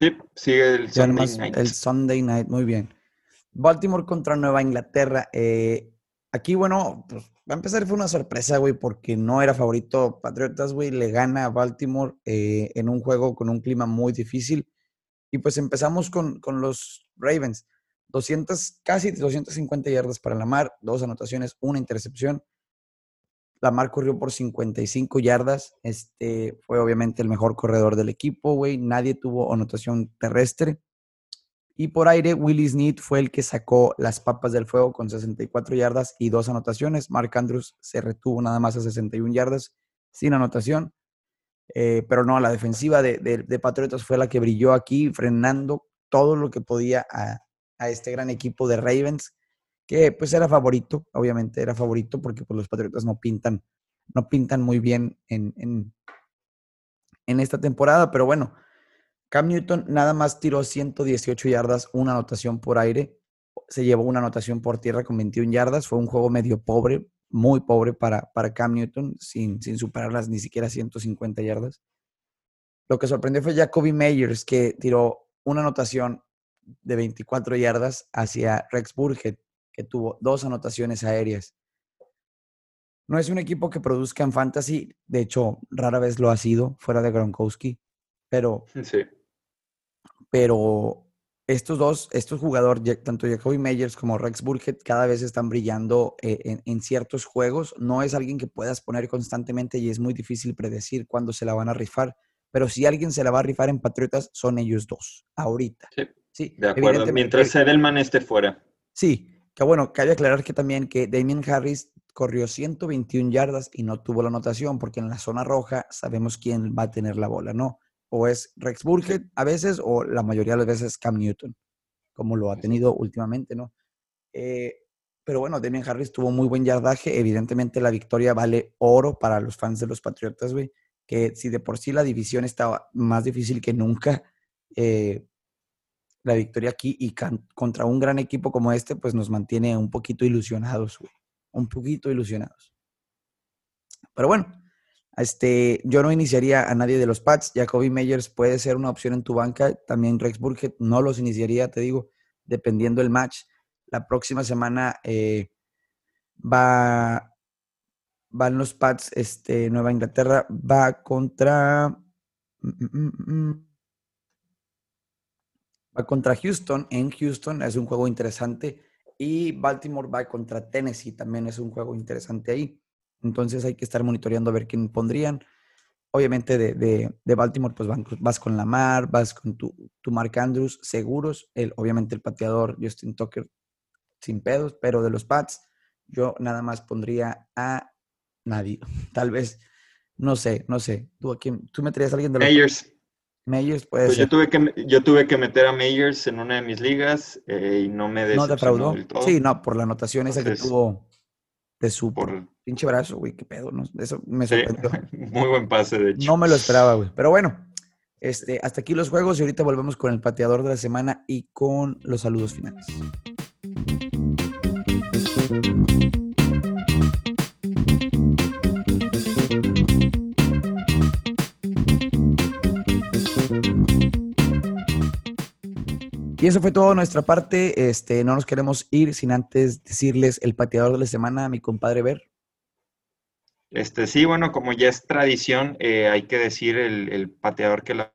C: Sí, sigue el Sunday Night.
A: El Sunday Night, muy bien. Baltimore contra Nueva Inglaterra. Eh, aquí, bueno, pues va a empezar, fue una sorpresa, güey, porque no era favorito. Patriotas, güey, le gana a Baltimore eh, en un juego con un clima muy difícil. Y pues empezamos con, con los Ravens. 200, casi 250 yardas para la mar, dos anotaciones, una intercepción. Lamar corrió por 55 yardas. Este fue obviamente el mejor corredor del equipo, güey. Nadie tuvo anotación terrestre. Y por aire, Willis Snead fue el que sacó las papas del fuego con 64 yardas y dos anotaciones. Mark Andrews se retuvo nada más a 61 yardas sin anotación. Eh, pero no, la defensiva de, Patriotas fue la que brilló aquí, frenando todo lo que podía a, a este gran equipo de Ravens que pues era favorito, obviamente era favorito porque pues, los Patriotas no pintan, no pintan muy bien en, en, esta temporada, pero bueno, Cam Newton nada más tiró 118 yardas, una anotación por aire, se llevó una anotación por tierra con 21 yardas, fue un juego medio pobre, muy pobre para, para Cam Newton, sin, sin superar las ni siquiera 150 yardas. Lo que sorprendió fue Jacoby Meyers, que tiró una anotación de 24 yardas hacia Rex Burhead, que tuvo dos anotaciones aéreas. No es un equipo que produzca en fantasy, de hecho, rara vez lo ha sido, fuera de Gronkowski, pero,
C: sí.
A: pero estos dos, estos jugadores, tanto Jacoby Meyers como Rex Burkhead, cada vez están brillando eh, en, en, ciertos juegos. No es alguien que puedas poner constantemente y es muy difícil predecir cuándo se la van a rifar. Pero si alguien se la va a rifar en Patriotas, son ellos dos, ahorita.
C: Sí, sí de acuerdo. Mientras Edelman esté fuera.
A: Sí, que bueno, cabe aclarar que también que Damien Harris corrió 121 yardas y no tuvo la anotación, porque en la zona roja sabemos quién va a tener la bola, ¿no? O es Rex Burkhead a veces, o la mayoría de las veces Cam Newton, como lo ha tenido últimamente, ¿no? Eh, pero bueno, Damien Harris tuvo muy buen yardaje. Evidentemente la victoria vale oro para los fans de los Patriotas, güey. Que si de por sí la división estaba más difícil que nunca, eh, la victoria aquí y contra un gran equipo como este, pues nos mantiene un poquito ilusionados, güey. Un poquito ilusionados. Pero bueno, este, yo no iniciaría a nadie de los Pats. Jacoby Meyers puede ser una opción en tu banca. También Rex Burkhead no los iniciaría, te digo, dependiendo del match. La próxima semana eh, va, van los Pats, este, Nueva Inglaterra va contra... Mm, mm, mm, contra Houston en Houston, es un juego interesante. Y Baltimore va contra Tennessee, también es un juego interesante ahí. Entonces hay que estar monitoreando a ver quién pondrían. Obviamente de, Baltimore, pues vas con Lamar, vas con tu, tu Mark Andrews, seguros. El, obviamente el pateador Justin Tucker sin pedos, pero de los Pats, yo nada más pondría a nadie. Tal vez No sé, no sé. ¿Tú, a quién, tú meterías alguien de los.
C: Meyers?
A: Puede
C: Pues yo tuve, que, yo tuve que meter a Meyers en una de mis ligas eh, y no me
A: ¿No defraudó?
C: del todo.
A: Sí, no, por la anotación esa que tuvo de su
C: por-
A: pinche brazo, güey, qué pedo. no, eso me
C: sí,
A: sorprendió.
C: muy buen pase, de hecho.
A: No me lo esperaba, güey. Pero bueno, este, hasta aquí los juegos y ahorita volvemos con el pateador de la semana y con los saludos finales. Y eso fue todo nuestra parte. Este, no nos queremos ir sin antes decirles el pateador de la semana, mi compadre Ver.
C: Este, sí, bueno, como ya es tradición, eh, hay que decir el, el pateador que la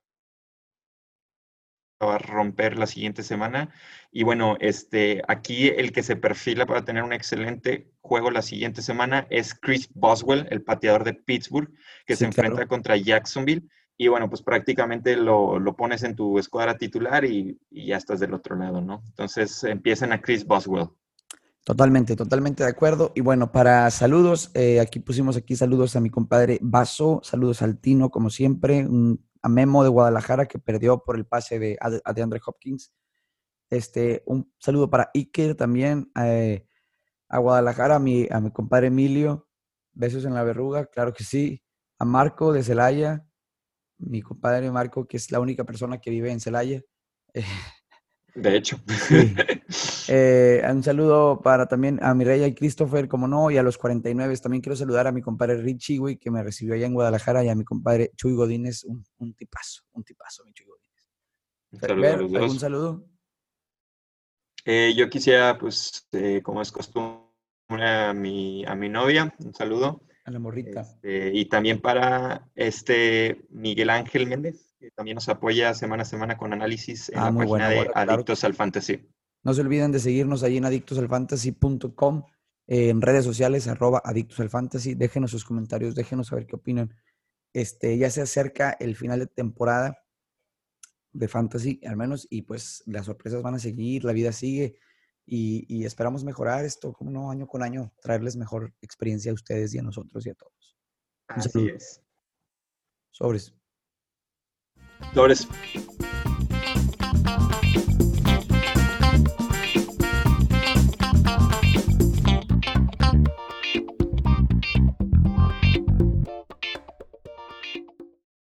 C: va a romper la siguiente semana. Y bueno, este, aquí el que se perfila para tener un excelente juego la siguiente semana es Chris Boswell, el pateador de Pittsburgh, que
A: Sí,
C: se
A: claro.
C: enfrenta contra Jacksonville. Y bueno, pues prácticamente lo, lo pones en tu escuadra titular y, ya estás del otro lado, ¿no? Entonces empiezan a Chris Boswell.
A: Totalmente, totalmente de acuerdo. Y bueno, para saludos, eh, aquí pusimos aquí saludos a mi compadre Vaso, saludos al Tino, como siempre, un- a Memo de Guadalajara que perdió por el pase de, a DeAndre Hopkins. Este, un saludo para Iker también, eh, a Guadalajara, a mi, a mi compadre Emilio, besos en la verruga, claro que sí. A Marco de Celaya, mi compadre Marco, que es la única persona que vive en Celaya.
C: De hecho.
A: Sí. Eh, un saludo para también a mi rey y Christopher, como no, y a los 49. También quiero saludar a mi compadre Richie, güey, que me recibió allá en Guadalajara, y a mi compadre Chuy Godínez, un, un tipazo, un tipazo, mi Chuy Godínez.
C: Un
A: Fer,
C: saludo a
A: Ver, ¿Algún saludo?
C: Eh, yo quisiera, pues, eh, como es costumbre, a mi, a mi novia, un saludo.
A: A la morrita.
C: Este, y también para este Miguel Ángel Méndez, que también nos apoya semana a semana con análisis en
A: Ah,
C: la página
A: bueno,
C: de
A: bueno, claro que
C: Adictos al Fantasy.
A: No se olviden de seguirnos ahí en adictosalfantasy.com, eh, en redes sociales, arroba adictosalfantasy. Déjenos sus comentarios, déjenos saber qué opinan. Este, ya se acerca el final de temporada de fantasy, al menos, y pues las sorpresas van a seguir, la vida sigue y, y esperamos mejorar esto, como no, año con año, traerles mejor experiencia a ustedes y a nosotros y a todos. Un
C: Así
A: saludo.
C: es.
A: Sobres.
C: Flores.